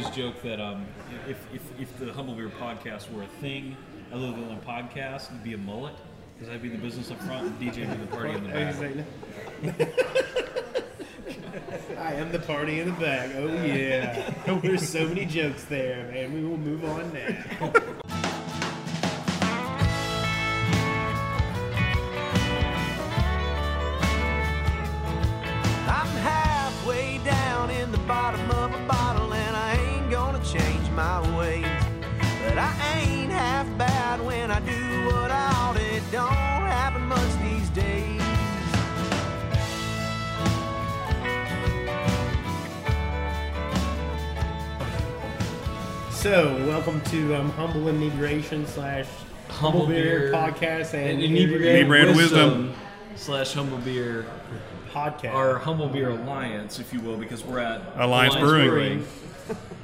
always joke that um, if, if, if the Humble Beer podcast were a thing other than a podcast, it'd be a mullet. Because I'd be the business up front and DJ would be the party in the back. I am the party in the back. Oh yeah. There's so many jokes there, man. We will move on now. So, welcome to um, Humble Inebriation slash Humble Beer Podcast and Inebriated Inebriated wisdom, Wisdom. slash Humble Beer, Podcast. our Humble Beer Alliance, if you will, because we're at Alliance Brewing.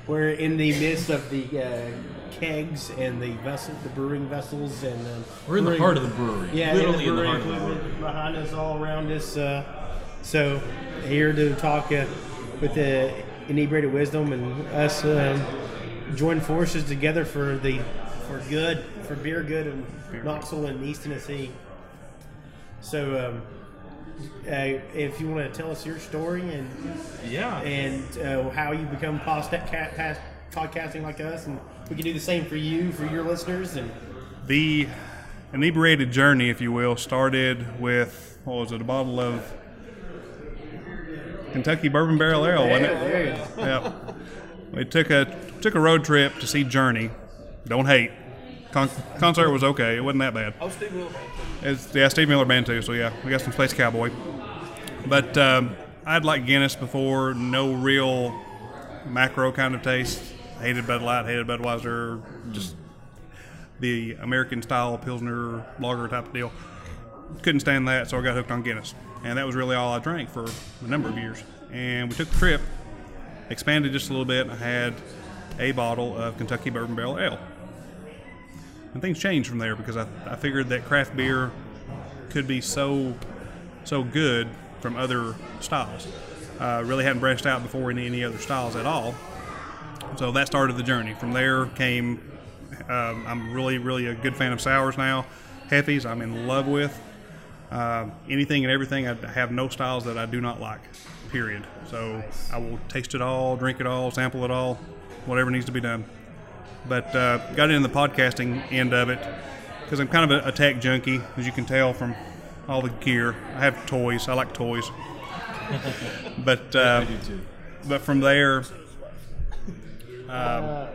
We're in the midst of the uh, kegs and the vessel, the brewing vessels, and um, We're in the brewing- heart of the brewery. Yeah, literally in the in the heart of the brewery. behind us, all around us. Uh, so here to talk uh, with the inebriated wisdom and us um, join forces together for the for good for beer good in Knoxville and East Tennessee. So. Um, uh, if you want to tell us your story and Yeah. and uh, how you become podcast, cast, podcasting like us, and we can do the same for you, for your listeners, and The inebriated journey, if you will, started with what was it? A bottle of Kentucky Bourbon Barrel Ale, wasn't it? there you go. Yeah. We took a took a road trip to see Journey. Don't hate. Con- concert was okay. It wasn't that bad. Oh, Steve Will. It's, yeah, Steve Miller Band too. So yeah, we got some Space Cowboy. But um, I'd like Guinness before. No real macro kind of taste. Hated Bud Light. Hated Budweiser. Just the American style Pilsner lager type of deal. Couldn't stand that, so I got hooked on Guinness, and that was really all I drank for a number of years. And we took the trip, expanded just a little bit. and I had a bottle of Kentucky Bourbon Barrel Ale. And things changed from there because I, I figured that craft beer could be so so good from other styles. Uh, really hadn't branched out before in any other styles at all. So that started the journey. From there came, um, I'm really, really a good fan of sours now. Heffies, I'm in love with. Uh, anything and everything, I have no styles that I do not like, period. So I will taste it all, drink it all, sample it all, whatever needs to be done. But uh, got into the podcasting end of it because I'm kind of a, a tech junkie, as you can tell from all the gear. I have toys, I like toys. but uh, too. but from there, um,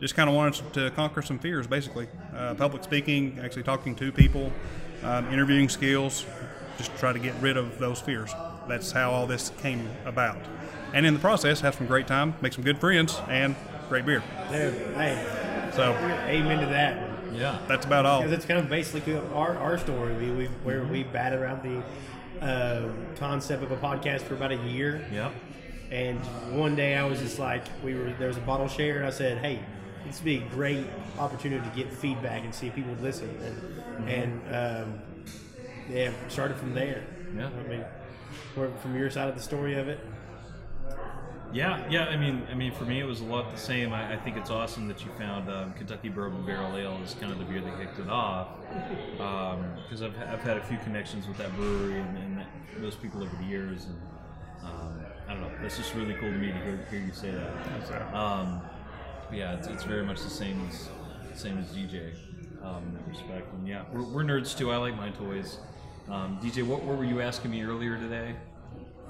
just kind of wanted to conquer some fears, basically. Uh, public speaking, actually talking to people, um, interviewing skills, just try to get rid of those fears. That's how all this came about. And in the process, have some great time, make some good friends, and great beer. Dude, hey, So amen to that. Yeah. that's about all. Because it's kind of basically our, our story. We, we where we batted around the uh, concept of a podcast for about a year, Yeah. and one day I was just like, we were there was a bottle share, and I said, hey. This would be a great opportunity to get feedback and see if people would listen, and, and um, yeah, started from there. Yeah. I mean, or from your side of the story of it. Yeah, yeah. I mean, I mean, for me, it was a lot the same. I, I think it's awesome that you found um, Kentucky Bourbon Barrel Ale is kind of the beer that kicked it off. Because I've, I've had a few connections with that brewery and, and that, those people over the years, and um, I don't know. That's just really cool to me to hear, hear you say that. Um, yeah, it's, it's very much the same as same as DJ um, in that respect. And yeah, we're, we're nerds too. I like my toys. Um, DJ, what, what were you asking me earlier today?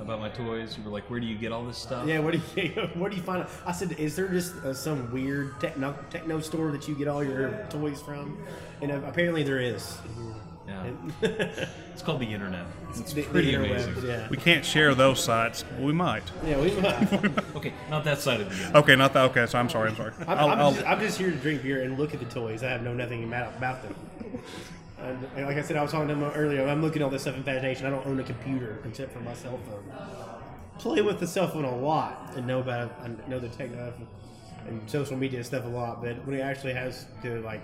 About my toys, you were like, "Where do you get all this stuff?" Yeah, what do you what do you find? I said, is there just uh, some weird techno techno store that you get all your toys from? And uh, apparently there is. Yeah. It's called the internet. It's the- the pretty interwebs, amazing. Yeah, We can't share those sites. but We might. yeah, we. I'm, Okay, not that side of the internet. Okay, not that. Okay, so I'm sorry. I'm sorry. I'll, I'm, I'll- just, I'm just here to drink beer and look at the toys. I have no nothing about, about them. And, like I said, I was talking to him earlier. I'm looking at all this stuff in Fascination. I don't own a computer except for my cell phone. Play with the cell phone a lot and know about it. I know the tech stuff and social media stuff a lot. But when it actually has to like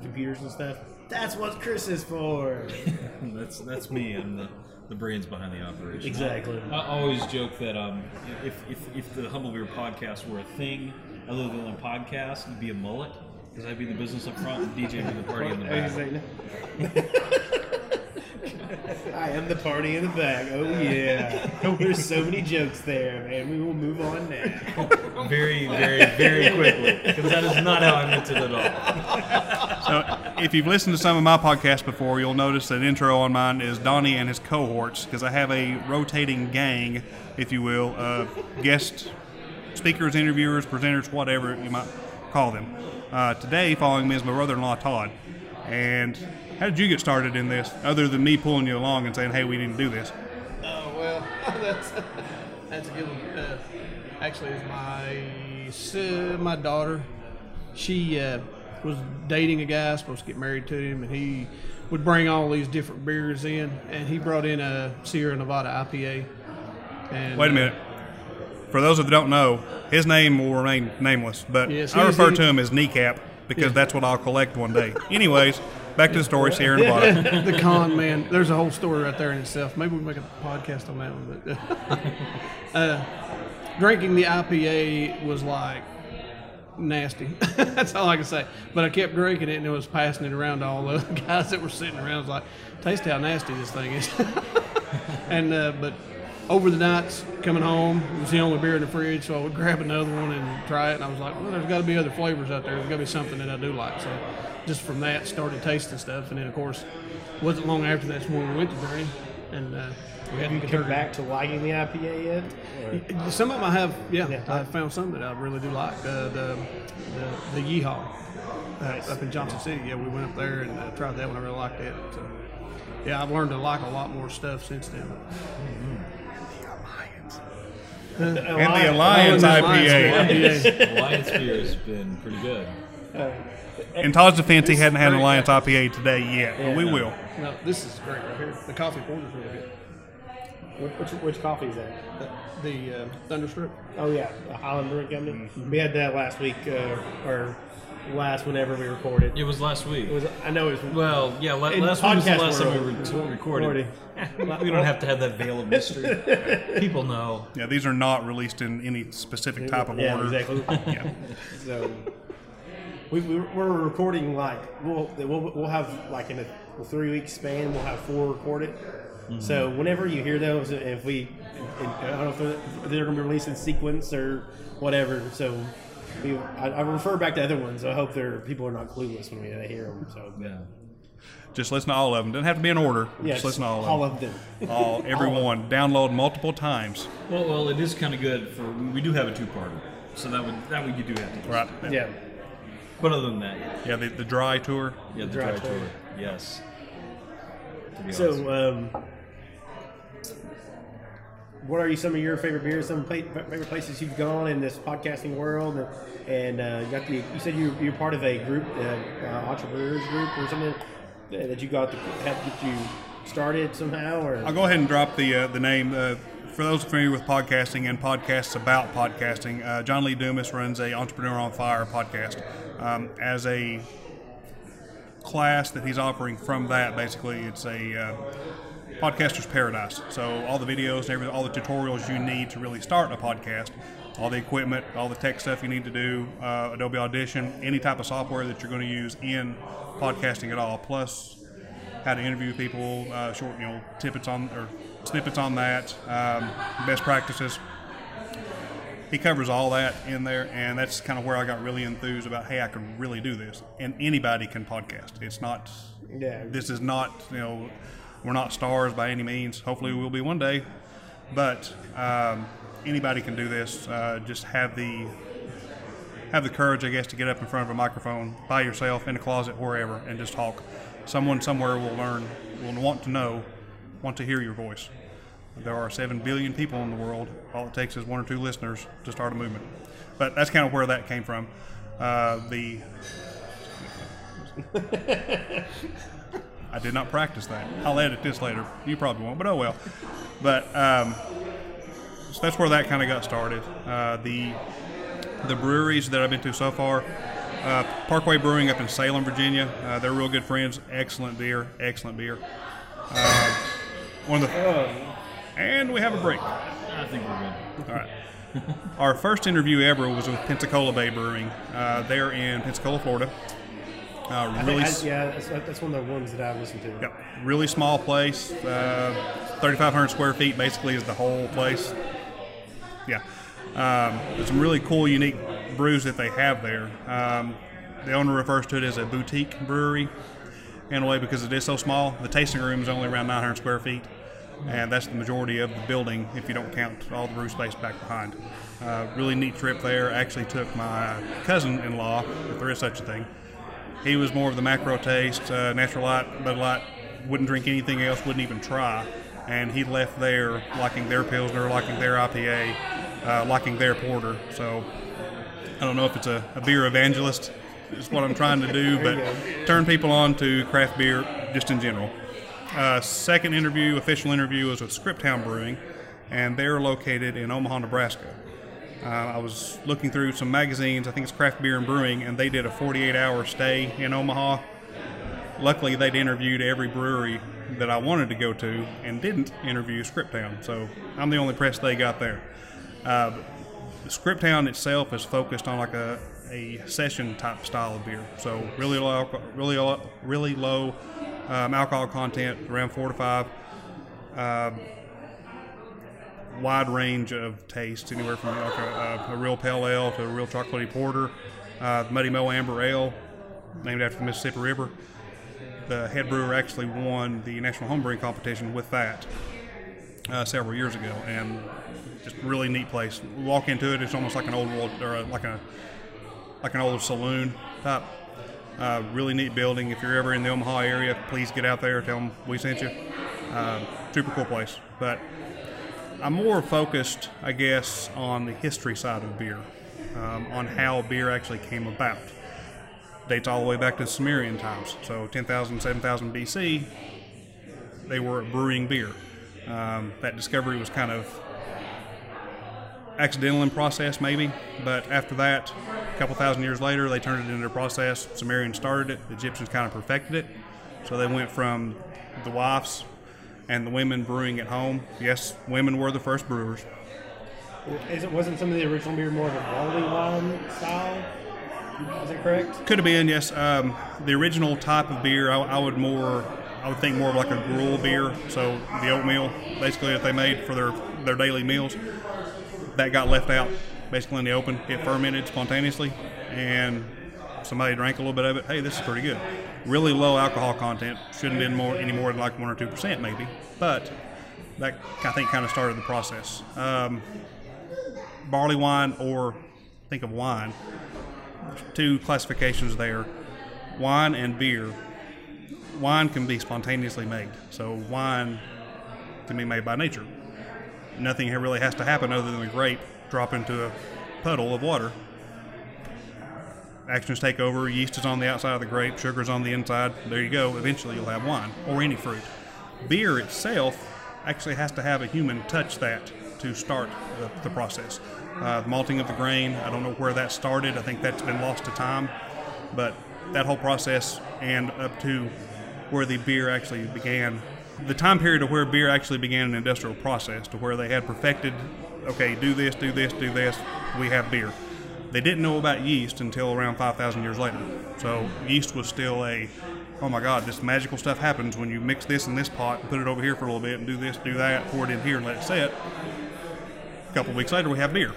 computers and stuff, that's what Chris is for. that's that's me. I'm the the brains behind the operation. Exactly. I always joke that um, if, if, if the Humble Beer podcast were a thing other than a podcast, it'd be a mullet because I'd be the business up front and DJ would be the party in the back. I am the party in the back. Oh yeah. Oh, there's so many jokes there, man. We will move on now. Very, very, very quickly because that is not how I meant it at all. So, if you've listened to some of my podcasts before, you'll notice that intro on mine is Donnie and his cohorts because I have a rotating gang, if you will, of guest speakers, interviewers, presenters, whatever you might call them. Uh, today, following me is my brother-in-law Todd. And how did you get started in this, other than me pulling you along and saying, "Hey, we need to do this"? Oh well, that's that's a good one. Uh, actually, it's my si- my daughter. She uh, was dating a guy, supposed to get married to him, and he would bring all these different beers in, and he brought in a Sierra Nevada IPA. And Wait a minute. For those of you that don't know, his name will remain nameless, but Yes, I refer to him as Kneecap because that's what I'll collect one day. Anyways, back to the story, Sierra Nevada. Uh, the con man. There's a whole story right there in itself. Maybe we will make a podcast on that one. But uh, drinking the IPA was like nasty. That's all I can say. But I kept drinking it and it was passing it around to all the guys that were sitting around. I was like, taste how nasty this thing is. and uh, but over the nights coming home, it was the only beer in the fridge, so I would grab another one and try it. And I was like, well, there's got to be other flavors out there. There's got to be something that I do like. So just from that, started tasting stuff, and then of course, wasn't long after that's when we went to Journey, and uh, we hadn't Come back to liking the IPA yet? Or- Some of them I have, yeah, Yeah. I found some that I really do like. Uh, the the the Yeehaw Nice. up in Johnson City. Yeah, we went up there and uh, tried that one. I really liked it. So, yeah, I've learned to like a lot more stuff since then. And the Alliance Oh, IPA. IPA. Alliance beer has been pretty good. In Todd's defense, he hadn't had an Alliance IPA today yet, but we no. will. no, this is great right here. The coffee porter's really good. Which, which coffee is that? The, the uh, Thunderstruck. Oh yeah, the Highland Brewing Company. Mm-hmm. We had that last week, uh, or last whenever we recorded. It was last week. It was. I know it was. well, yeah, la- In last week was the podcast last time we world. were recorded. Recording. we don't have to have that veil of mystery. People know. Yeah, these are not released in any specific type of yeah, order. exactly. Yeah. So we, we we're recording like we'll we'll, we'll have like in a three week span we'll have four recorded. Mm-hmm. So whenever you hear those, if we, I don't know if they're, if they're going to be released in sequence or whatever. So we, I, I refer back to other ones. I hope they're people are not clueless when we hear them. So Yeah. Just listen to all of them. Doesn't have to be in order. yeah, just listen to all, of them. of them. All, every one. Download multiple times. Well, well, it is kind of good for. We do have a two-parter, so that would that would you do have to. Right. Yeah. But other than that, Yeah, the, the dry tour. yeah, the Dry dry tour. tour. Yes. To be honest. So, um, what are you, some of your favorite beers? Some favorite places you've gone in this podcasting world, and, and uh, you got. You said you you're part of a group, uh, uh, entrepreneurs group, or something that you got to help get you started somehow, or I'll go ahead and drop the uh, the name. Uh, for those familiar with podcasting and podcasts about podcasting, uh, John Lee Dumas runs a Entrepreneur on Fire podcast. Um, as a class that he's offering from that, basically, it's a uh, podcaster's paradise. So all the videos and everything, all the tutorials you need to really start a podcast, all the equipment, all the tech stuff you need to do, uh, Adobe Audition, any type of software that you're going to use in podcasting at all, plus how to interview people, uh, short, you know, tippets on or snippets on that, um, best practices. He covers all that in there, and that's kind of where I got really enthused about. Hey, I can really do this, and anybody can podcast. It's not. yeah, This is not, you know, we're not stars by any means. Hopefully, we will be one day, but um, anybody can do this. Uh, just have the have the courage, I guess, to get up in front of a microphone by yourself in a closet, wherever, and just talk. Someone somewhere will learn, will want to know, want to hear your voice. There are seven billion people in the world. All it takes is one or two listeners to start a movement. But that's kind of where that came from. Uh, the I did not practice that. I'll edit this later. You probably won't, but oh well. But um, so that's where that kind of got started. Uh, the the breweries that I've been to so far, uh, Parkway Brewing up in Salem, Virginia. Uh, they're real good friends. Excellent beer. Excellent beer. Uh, one of the, and we have a break. I think we're good. All right. Our first interview ever was with Pensacola Bay Brewing. Uh, they're in Pensacola, Florida. Uh, I really, I, yeah, that's, that's one of the ones that I've listened to. Yep. Really small place. Uh, 3,500 square feet basically is the whole place. Yeah. Um, there's some really cool, unique brews that they have there. Um, the owner refers to it as a boutique brewery in a way because it is so small. The tasting room is only around 900 square feet, and that's the majority of the building if you don't count all the brew space back behind. Uh, really neat trip there. Actually took my cousin-in-law, if there is such a thing. He was more of the macro taste, uh, natural light, Bud Light, wouldn't drink anything else, wouldn't even try. And he left there liking their Pilsner, liking their IPA, uh, liking their porter. So I don't know if it's a, a beer evangelist, is what I'm trying to do, but turn people on to craft beer just in general. Uh, second interview, official interview, was with Scriptown Brewing, and they're located in Omaha, Nebraska. Uh, I was looking through some magazines, I think it's Craft Beer and Brewing, and they did a 48 hour stay in Omaha. Luckily, they'd interviewed every brewery that I wanted to go to and didn't interview Scriptown, so I'm the only press they got there. Uh, Scriptown itself is focused on like a, a session type style of beer, so really low, really low, really low um, alcohol content, around four to five. Um, wide range of tastes, anywhere from like a, a, a real pale ale to a real chocolatey porter. Uh, Muddy Mo Amber Ale, named after the Mississippi River. The head brewer actually won the national homebrewing competition with that uh, several years ago, and just really neat place. Walk into it, it's almost like an old world or a, like a like an old saloon type. Uh, really neat building. If you're ever in the Omaha area, please get out there. Tell them we sent you. Uh, super cool place. But I'm more focused, I guess, on the history side of beer, um, on how beer actually came about. Dates all the way back to Sumerian times. So 10,000, 7,000 BC, they were brewing beer. Um, that discovery was kind of accidental in process, maybe, but after that, a couple thousand years later, they turned it into a process. Sumerians started it, the Egyptians kind of perfected it. So they went from the wives and the women brewing at home. Yes, women were the first brewers. Is it wasn't some of the original beer more of a barley wine style? Is that correct? Could have been, yes. Um, the original type of beer, I, I would more, I would think more of like a gruel beer. So the oatmeal, basically, that they made for their their daily meals, that got left out basically in the open. It fermented spontaneously, and somebody drank a little bit of it. Hey, this is pretty good. Really low alcohol content. Shouldn't have been more any more than like one or two percent maybe, but that I think kind of started the process. Um, barley wine, or think of wine two classifications there wine and beer. Wine can be spontaneously made, so wine can be made by nature. Nothing really has to happen other than the grape drop into a puddle of water. Actions take over, yeast is on the outside of the grape, sugar's on the inside. There you go. Eventually, you'll have wine or any fruit. Beer itself actually has to have a human touch that to start the, the process. Uh, the malting of the grain, I don't know where that started. I think that's been lost to time. But that whole process and up to where the beer actually began, the time period of where beer actually began an industrial process, to where they had perfected, okay, do this, do this, do this, we have beer. They didn't know about yeast until around 5,000 years later. So yeast was still a, oh my God, this magical stuff happens when you mix this in this pot and put it over here for a little bit and do this, do that, pour it in here and let it set. A couple weeks later, we have beer.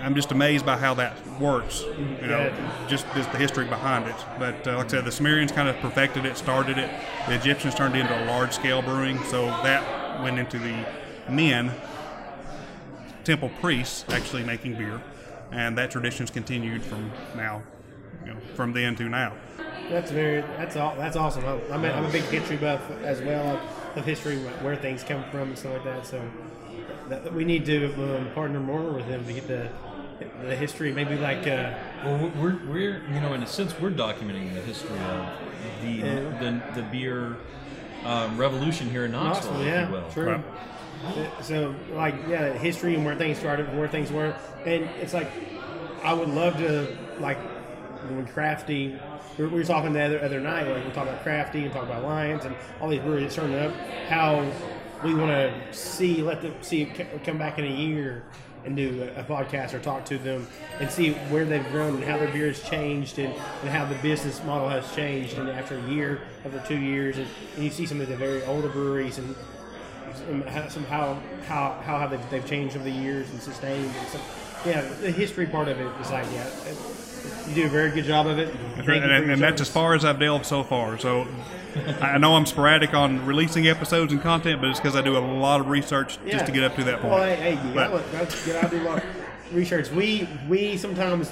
I'm just amazed by how that works. You know, just, just the history behind it. But uh, like I said, the Sumerians kind of perfected it, started it. The Egyptians turned it into a large scale brewing, so that went into the men, temple priests, actually making beer, and that tradition's continued from now, you know, from then to now. That's very. That's all. That's awesome. I'm, I'm, a, I'm a big history buff as well of, of history, where things come from and stuff like that. So that, we need to um, partner more with them to get the the history. Maybe like uh, Well, we're, we're you know in a sense we're documenting the history of the Yeah. the, the beer um, revolution here in Knoxville, Knoxville, if yeah, you will. true. Right. So, like, yeah, history and where things started, and where things were, and it's like, I would love to like when crafty. We were, talking the other, other night, like we talking about crafty and talking about Alliance and all these breweries turning up. How we want to see, let them see come back in a year and do a, a podcast or talk to them and see where they've grown and how their beer has changed and, and how the business model has changed. And after a year, after two years, and, and you see some of the very older breweries and some how, how have they, they've changed over the years and sustained. And so, yeah, the history part of it is like yeah, you do a very good job of it. And, and, and that's as far as I've delved so far. So I know I'm sporadic on releasing episodes and content, but it's because I do a lot of research just to get up to that point. Well, hey, hey But- gotta, that's good. I do a lot of research. We we sometimes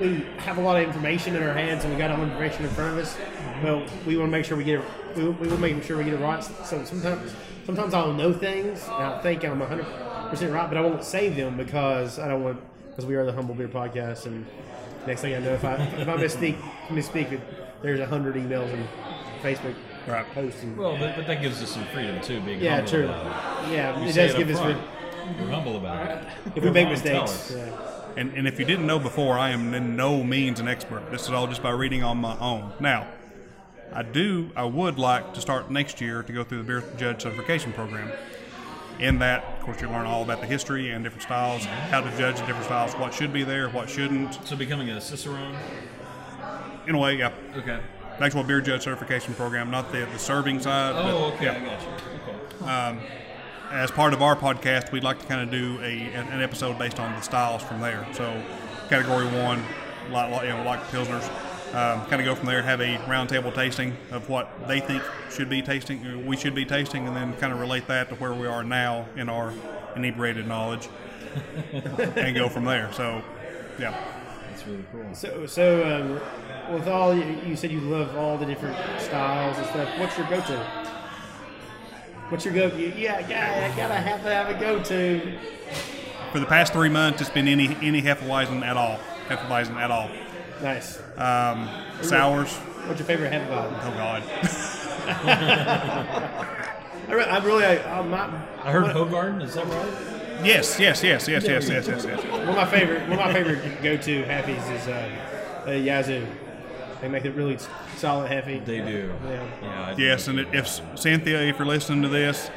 we have a lot of information in our hands and we got all information in front of us. Well, we want to make sure we get it. We, we want to make sure we get it right. So sometimes sometimes I'll know things and I think I'm 100 percent right, but I won't say them because I don't want because we are the Humble Beer Podcast. And next thing I know, if I if I misspeak misspeak, there's a hundred emails and Facebook Right. posts. And, Well, but, but that gives us some freedom too. Being yeah, humble true. about it. Yeah, You it say does it give us. front. We're humble about it. If we make mistakes, yeah. And, and if you didn't know before, I am in no means an expert. This is all just by reading on my own. Now, I do, I would like to start next year to go through the beer judge certification program. In that, of course, you learn all about the history and different styles, how to judge the different styles, what should be there, what shouldn't. So becoming a cicerone. In a way, yeah. Okay. The actual beer judge certification program, not the, the serving side. but, Oh, okay. yeah. I got you. Okay. Um, as part of our podcast, we'd like to kind of do a an, episode based on the styles from there. So, category one, like, you know, like pilsners, um, kind of go from there, have a roundtable tasting of what they think should be tasting, uh, we should be tasting, and then kind of relate that to where we are now in our inebriated knowledge, and go from there. So, yeah. That's really cool. So, so um, with all you, you said you love all the different styles and stuff. What's your go-to? What's your go? You, yeah, yeah, I gotta have to have a go-to. For the past three months, it's been any any Hefeweizen at all, Hefeweizen at all. Nice. Um, sours, What's your favorite head vibe? oh god. I, re- I really, I, I'm not. I heard one, Hoegaarden. Is that right? Yes, yes, yes, yes, yes, yes, yes, yes. one of my favorite, one of my favorite go-to heffies is uh, uh, Yazoo. They make it really solid heavy. They do. Yeah. Yeah. Yes, and if Cynthia, if you're listening to this,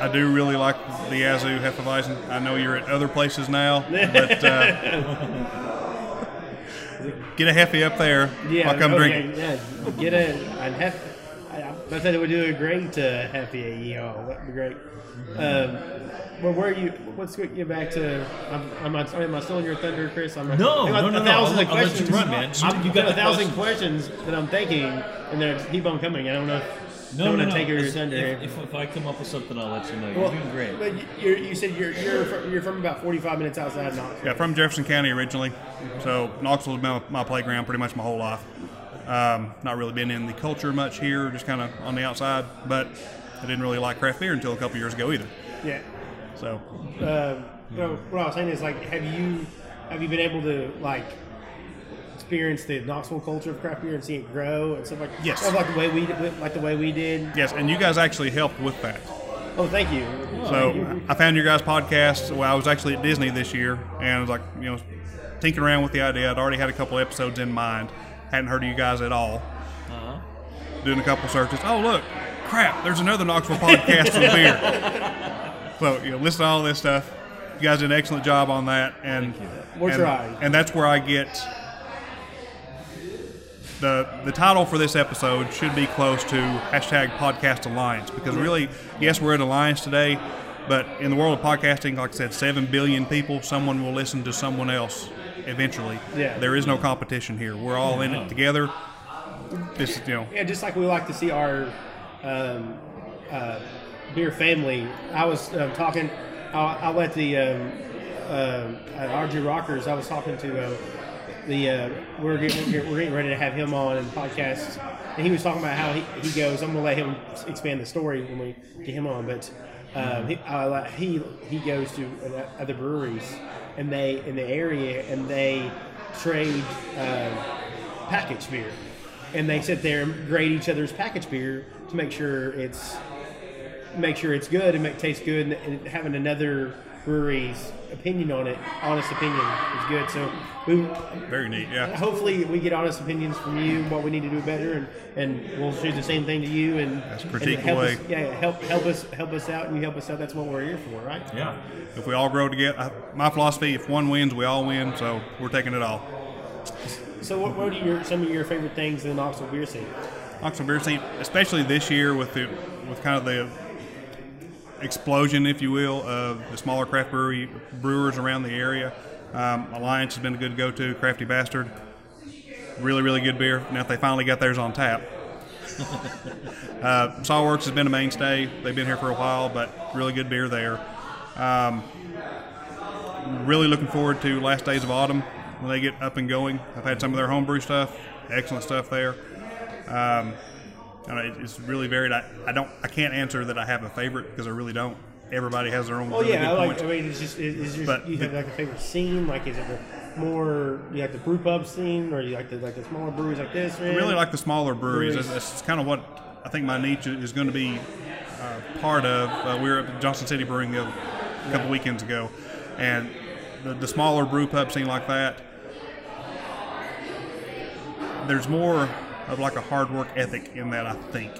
I do really like the Yazoo Hefeweizen. I know you're at other places now, but uh, get a Hefe up there. Yeah, I'll come okay, drink it. Yeah, get a and hef. I, I thought it would do a great uh, hefty AEO. That'd be great. Um, well, where are you? Let's get get back to. I'm, I'm, not, am I still in your thunder, Chris? I'm No, I got no, no, a no, thousand I'll let- I'll let you questions. run, man. I've You got got a thousand questions. questions that I'm thinking, and they keep on coming. I don't know. If, No, don't no, want no. to take your If- thunder. If, if, if I come up with something, I'll let you know. You're Well, doing great. But you're, you said you're you're from, you're from about 45 minutes outside of Knoxville. Yeah, from Jefferson County originally, so Knoxville's been my, my playground pretty much my whole life. Um, not really been in the culture much here, just kind of on the outside. But I didn't really like craft beer until a couple years ago either. Yeah. So um, no, what I was saying is like, have you have you been able to like experience the Knoxville culture of craft beer and see it grow and stuff like Yes. stuff like the way we did- like the way we did? yes, and you guys actually helped with that. Oh, thank you. So I found your guys' podcast. Well, I was actually at Disney this year, and I was like, you know, tinkering around with the idea. I'd already had a couple episodes in mind. Hadn't heard of you guys at all. Uh-huh. Doing a couple searches. Oh, look, crap! There's another Knoxville podcast of beer. So you know, listen to all this stuff. You guys did an excellent job on that, and We're and, trying. and that's where I get the the title for this episode should be close to hashtag podcast alliance because really yes we're at alliance today but in the world of podcasting like i said 7 billion people someone will listen to someone else eventually Yeah. there is no competition here we're all in it together this is you know Yeah, just like we like to see our um, uh, beer family. I was uh, talking. I'll, let the um, uh, at RG Rockers. I was talking to uh, the. Uh, we're, getting, we're getting- ready to have him on and podcast, and he was talking about how he, he goes. I'm gonna let him expand the story when we get him on, but. Um, he, uh, he he goes to other breweries and they in the area and they trade uh, packaged beer, and they sit there and grade each other's package beer to make sure it's make sure it's good and make it taste good, and, and having another brewery's opinion on it, honest opinion, is good. So we Very neat. Yeah. hopefully we get honest opinions from you, what we need to do better, and, and we'll do the same thing to you. And That's and critique help away. us, yeah, help help us help us out, and you help us out. That's what we're here for, right? Yeah. If we all grow together, my philosophy: if one wins, we all win. So we're taking it all. So what, what are your some of your favorite things in the Knoxville beer scene? Knoxville beer scene, especially this year with the with kind of the explosion, if you will, of the smaller craft brewery brewers around the area. Um, Alliance has been a good go-to. Crafty Bastard, really really good beer. Now if they finally got theirs on tap. uh, Saw Works has been a mainstay. They've been here for a while, but really good beer there. Um, really looking forward to last days of autumn when they get up and going. I've had some of their homebrew stuff, excellent stuff there. Um, I don't know, it- it's really varied. I, I don't, I can't answer that I have a favorite because I really don't. Everybody has their own. Oh really yeah, I like. points. I mean, it's just is, your, But you have the- like a favorite scene? Like, is it the more you like the brew pub scene, or you like the like the smaller breweries like this? I really like the smaller breweries. That's, that's kind of what I think my niche is going to be uh, part of. Uh, we were at Johnson City Brewing a couple weekends ago, and the, the smaller brew pub scene like that, there's more of like a hard work ethic in that. I think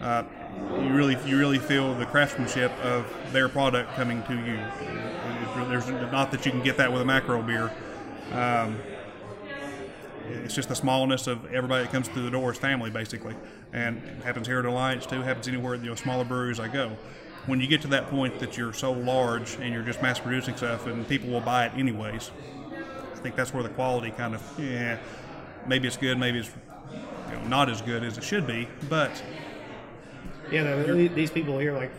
uh, you really you really feel the craftsmanship of their product coming to you. There's not that you can get that with a macro beer. Um, it's just the smallness of everybody that comes through the door is family, basically, and it happens here at Alliance too. Happens anywhere you know smaller breweries I go. When you get to that point that you're so large and you're just mass producing stuff, and people will buy it anyways, I think that's where the quality kind of yeah, maybe it's good, maybe it's you know, not as good as it should be, but Yeah, no, these people here, like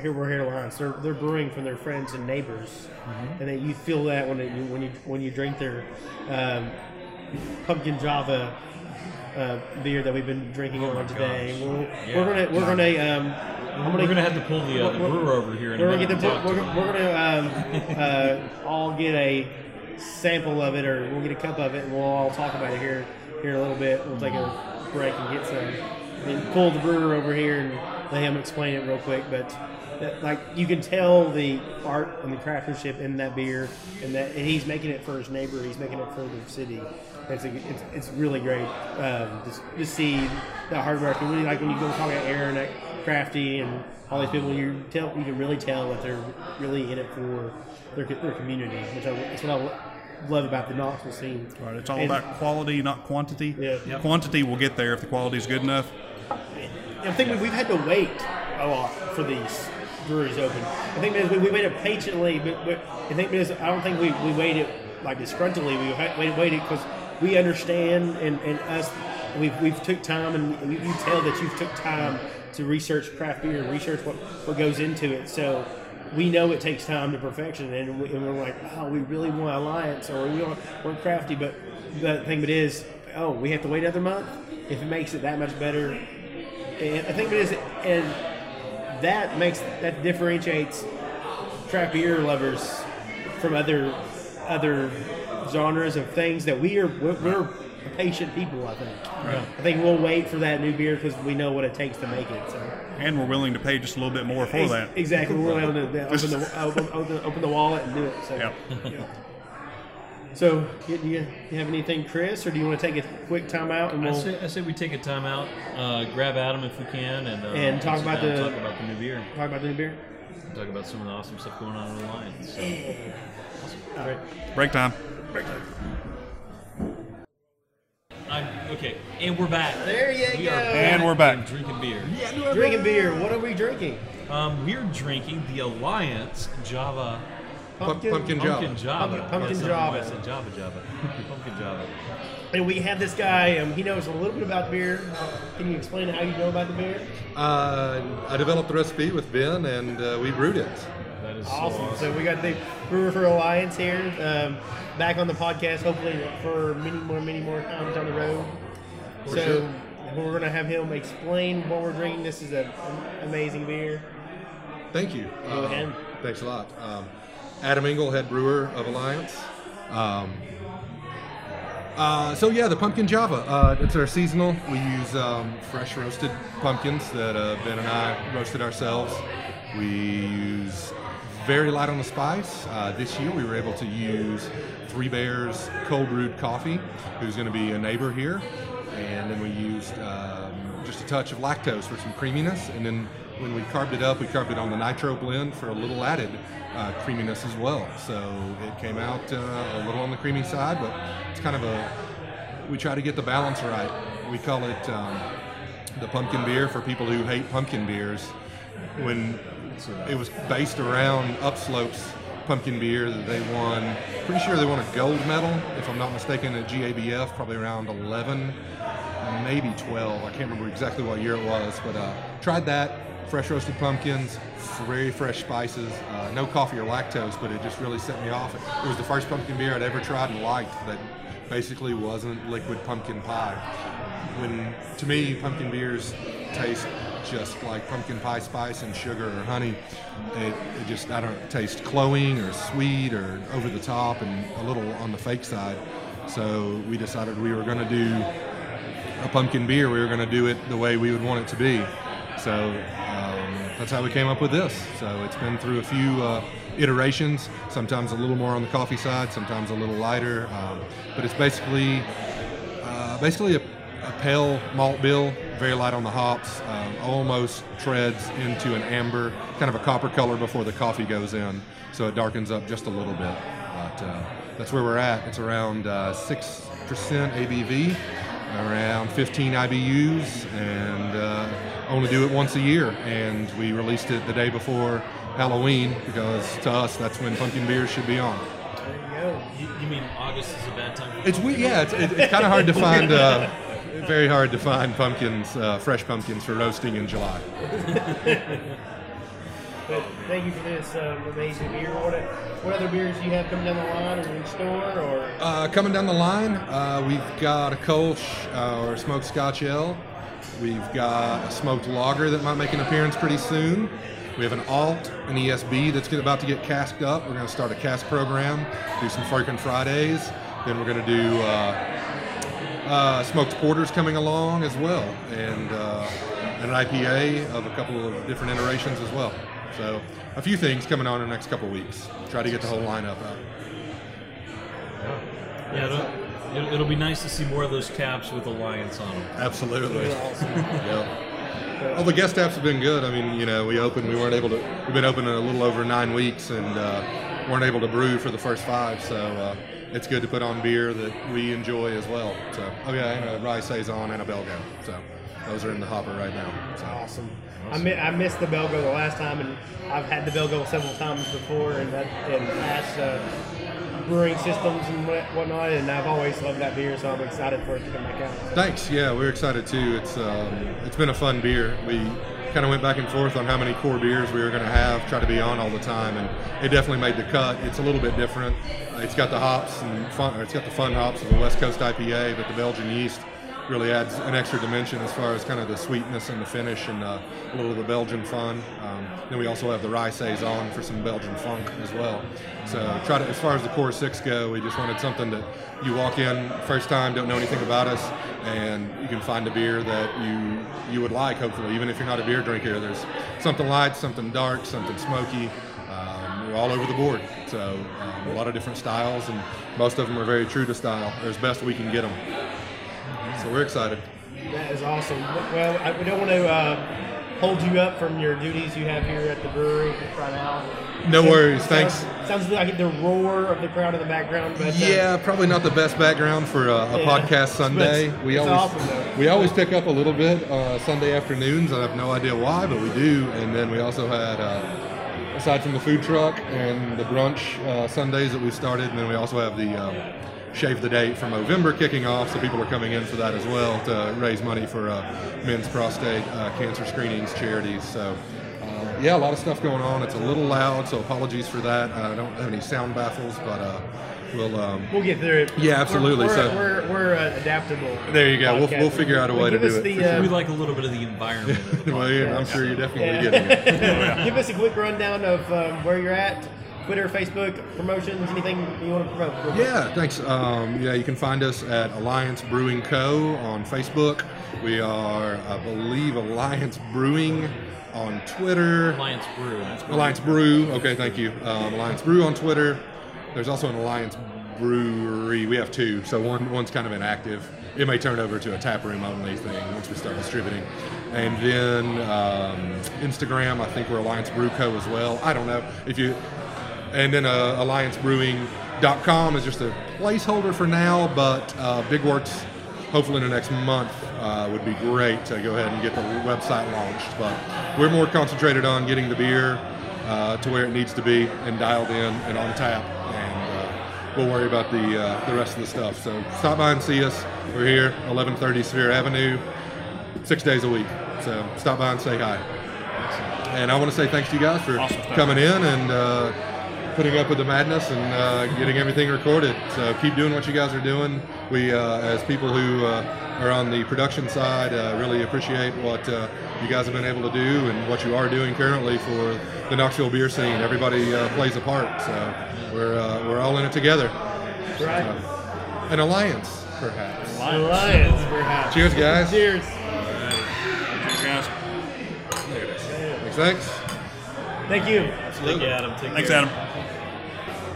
here we're here at Alliance, they're they're brewing from their friends and neighbors, Mm-hmm. and then you feel that when it, when you when you drink their um, pumpkin Java. Uh, beer that we've been drinking on today. We're, Yeah. we're gonna we're gonna um, I'm We're gonna have to pull the, uh, the brewer over here. In We're gonna get the and talk we're, to gonna- we're gonna um, uh, all get a sample of it, or we'll get a cup of it, and we'll all talk about it here here in a little bit. We'll take a break and get some, and pull the brewer over here and let him explain it real quick. But that, like you can tell the art and the craftsmanship in that beer, and that and he's making it for his neighbor. He's making it for the city. It's, a, it's, it's really great um, just to see that hard work. And really, like when you go talk to Aaron at Crafty and all these people, you tell you can really tell that they're really in it for their, their community, which I, that's what I love about the Knoxville scene. right, it's all And- about quality, not quantity. Yeah. Yep. Quantity will get there if the quality is good enough. I think we- we've had to wait a lot for these breweries open. I think because we, we waited patiently, but, but I think because I don't think we, we waited like disgruntledly. We ha- waited waited because we understand and, and us we've, we've took time and we, you tell that you've took time to research craft beer and research what, what goes into it. So we know it takes time to perfection, and, we, and we're like, oh, we really want alliance or we want we're crafty, but the thing it is, oh, we have to wait another month. If it makes it that much better, and I think it is, and that makes that differentiates craft beer lovers from other other genres of things that we are we're, we're patient people. I think. I think we'll wait for that new beer because we know what it takes to make it. So And we're willing to pay just a little bit more for Ex- that. exactly, we're willing to open the open, open, open the wallet and do it. So. Yep. So, you, you, you have anything, Chris, or do you want to take a quick time out and I we'll say, I say we take a time out, uh, grab Adam if we can, and uh, And talk about the- talk about the new beer, talk about the new beer? talk about some of the awesome stuff going on in the Alliance. So. All right. Break time. I'm, okay, and we're back. There you we go. Are And we're back. drinking beer. Drinking beer. What are we drinking? Um, we're drinking the Alliance Java Pumpkin, pumpkin Pumpkin Java. Pumpkin- pumpkin Yes, I don't know why I Java. said Java Java. Pumpkin Java. And we have this guy. Um, he knows a little bit about beer. Can you explain how you know about the beer? Uh, I developed the recipe with Ben, and uh, we brewed it. Is Awesome. awesome. So we got the Brewer for Alliance here, um, back on the podcast. Hopefully for many more, many more times down the road. so sure. we're gonna have him explain what we're drinking. This is an amazing beer. Thank you. Go Um, ahead. Thanks a lot. Um, Adam Engel, head brewer of Alliance. Um, uh, so yeah, the pumpkin Java. Uh, it's our seasonal. We use um, fresh roasted pumpkins that uh, Ben and I roasted ourselves. We use very light on the spice. Uh, this year we were able to use Three Bears Cold Brewed Coffee, who's going to be a neighbor here. And then we used um, just a touch of lactose for some creaminess. And then when we carved it up, we carved it on the nitro blend for a little added uh, creaminess as well. So it came out uh, a little on the creamy side, but it's kind of a, we try to get the balance right. We call it um, the pumpkin beer for people who hate pumpkin beers. When it was based around Upslope's pumpkin beer that they won, pretty sure they won a gold medal, if I'm not mistaken, at GABF, probably around 11, maybe 12. I can't remember exactly what year it was, but uh, tried that. Fresh roasted pumpkins, very fresh spices, uh, no coffee or lactose, but it just really set me off. It was the first pumpkin beer I'd ever tried and liked that basically wasn't liquid pumpkin pie. When to me, pumpkin beers taste just like pumpkin pie spice and sugar or honey. It, it just I don't taste cloying or sweet or over the top and a little on the fake side. So we decided we were going to do a pumpkin beer. We were going to do it the way we would want it to be. So um, that's how we came up with this. So it's been through a few uh, iterations. Sometimes a little more on the coffee side, sometimes a little lighter. Um, but it's basically uh, basically a, a pale malt bill, very light on the hops, um, almost treads into an amber, kind of a copper color before the coffee goes in, so it darkens up just a little bit. But uh, that's where we're at. It's around uh, six percent ABV, around 15 IBUs, and uh, only do it once a year. And we released it the day before Halloween because to us that's when pumpkin beers should be on. There you go. You, you mean August is a bad time? It's we yeah. It's, it, it's kind of hard to find. Uh, very hard to find pumpkins, uh, fresh pumpkins for roasting in July. But thank you for this um, amazing beer. What, what other beers do you have coming down the line or in store? Or Uh, coming down the line, uh, we've got a Kolsch uh, or smoked Scotch Ale. We've got a smoked lager that might make an appearance pretty soon. We have an alt, an ESB that's get- about to get casked up. We're going to start a cask program, do some Firkin Fridays. Then we're going to do uh, smoked porters coming along as well, and uh, an IPA of a couple of different iterations as well. So a few things coming on in the next couple of weeks. Try to get the whole lineup out. Yeah, it'll, it'll, it'll be nice to see more of those caps with Alliance on them. Absolutely. Yep. Well, the guest apps have been good. I mean, you know, we opened, we weren't able to, we've been open a little over nine weeks and uh, weren't able to brew for the first five. So uh, it's good to put on beer that we enjoy as well. So, oh yeah, and a rye saison and a Belgo. So those are in the hopper right now. So. awesome. I, mi- I missed the Belgo the last time, and I've had the Belgo several times before, and that in past uh, brewing systems and whatnot. And I've always loved that beer, so I'm excited for it to come back out. Thanks. Yeah, we're excited too. It's um, it's been a fun beer. We kind of went back and forth on how many core beers we were going to have, try to be on all the time, and it definitely made the cut. It's a little bit different. It's got the hops and fun. It's got the fun hops of the West Coast IPA, but the Belgian yeast really adds an extra dimension as far as kind of the sweetness and the finish and uh, a little of the Belgian fun. Um, then we also have the rye saison for some Belgian funk as well. So try to, as far as the core six go, we just wanted something that you walk in first time, don't know anything about us, and you can find a beer that you you would like. Hopefully, even if you're not a beer drinker, there's something light, something dark, something smoky. Um, we're all over the board, so um, a lot of different styles, and most of them are very true to style, or as best we can get them. So we're excited. That is awesome. Well, I, we don't want to uh, hold you up from your duties you have here at the brewery right now. No worries. Sounds- Thanks. Sounds like the roar of the crowd in the background, but uh, Yeah, probably not the best background for a, a Yeah. podcast Sunday. But we it's always awesome, we always pick up a little bit uh, Sunday afternoons. I have no idea why, but we do. And then we also had, uh, aside from the food truck and the brunch uh, Sundays that we started, and then we also have the um, shave the date for November kicking off. So people are coming in for that as well to raise money for uh, men's prostate uh, cancer screenings charities. So. Uh, yeah, a lot of stuff going on. It's a little loud, so apologies for that. I don't have any sound baffles, but uh, we'll um, we'll get through it. Yeah, absolutely. We're, So- we're, we're, we're uh, adaptable. There you go. We'll- we'll figure out a way Well, to do it. The, uh, We like a little bit of the environment. of the well, yeah, I'm sure you're definitely Yeah. getting it. Give us a quick rundown of um, where you're at, Twitter, Facebook, promotions, anything you want to promote. real quick. Yeah, thanks. Um, yeah, you can find us at Alliance Brewing Co. on Facebook. We are, I believe, Alliance Brewing on Twitter. Alliance Brew. That's what Alliance Brew. Okay, thank you. Um, Alliance Brew on Twitter. There's also an Alliance Brewery. We have two, so one one's kind of inactive. It may turn over to a tap room only thing once we start distributing. And then um, Instagram, I think we're Alliance Brew Co. as well. I don't know if you. And then uh, AllianceBrewing.com is just a placeholder for now, but uh, Big Works hopefully in the next month uh, would be great to go ahead and get the website launched. But we're more concentrated on getting the beer uh, to where it needs to be and dialed in and on tap, and uh, we'll worry about the uh, the rest of the stuff. So stop by and see us. We're here, 1130 Sevier Avenue, six days a week. So stop by and say hi. And I want to say thanks to you guys for Awesome coming in and uh, putting up with the madness and uh, getting everything recorded. So keep doing what you guys are doing. We, uh, as people who uh, are on the production side, uh, really appreciate what uh, you guys have been able to do and what you are doing currently for the Knoxville beer scene. Everybody uh, plays a part, so we're uh, we're all in it together. Right. An alliance, perhaps. Alliance, perhaps. Cheers, guys. Cheers. Cheers, guys. Thanks, thanks. Thank you. Thank you, Adam. Take Thanks, care. Adam.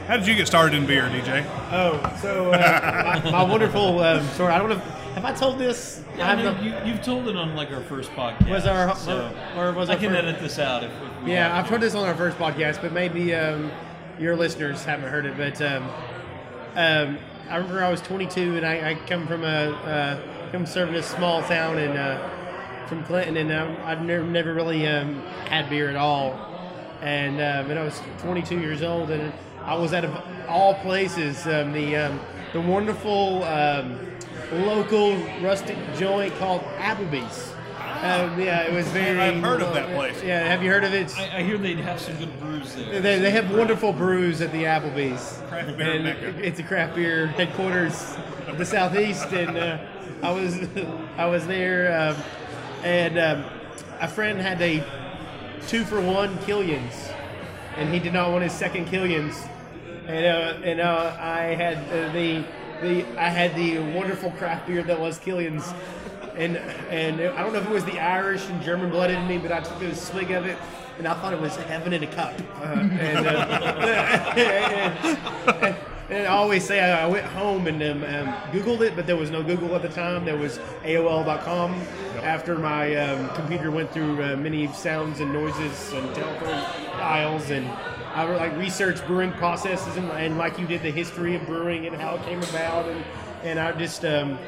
How did you get started in beer, DJ? Oh, so uh, my, my wonderful um, story. I don't know. If, have I told this? Yeah, have no, no- you, you've told it on like our first podcast. Was our- so or was I our can first- edit this out if, if we Yeah, I've heard this on our first podcast, but maybe um, your listeners haven't heard it. But um, um, I remember I was 22 and I, I come from a uh, come serving a small town in uh, from Clinton, and um, I've never, never really um, had beer at all. And um, and I was 22 years old, and I was at of all places um, the um, the wonderful um, local rustic joint called Applebee's. Um, yeah, it was very. I've heard of that place. Yeah, have you heard of it? I, I hear they'd have some good brews there. They, they have wonderful brews at the Applebee's. Craft beer and mecca. it's a craft beer headquarters of the southeast, and uh, I was I was there, um, and um, a friend had a two for one Killians, and he did not want his second Killians, and uh, and uh, I had uh, the the I had the wonderful craft beer that was Killians. And and I don't know if it was the Irish and German blood in me, but I took a swig of it, and I thought it was heaven in a cup. Uh, and, uh, and, and I always say I, I went home and um, um, Googled it, but there was no Google at the time. There was AOL.com. After my um, computer went through uh, many sounds and noises and telephone dials, and I like researched brewing processes and, and like you did the history of brewing and how it came about, and and I just um,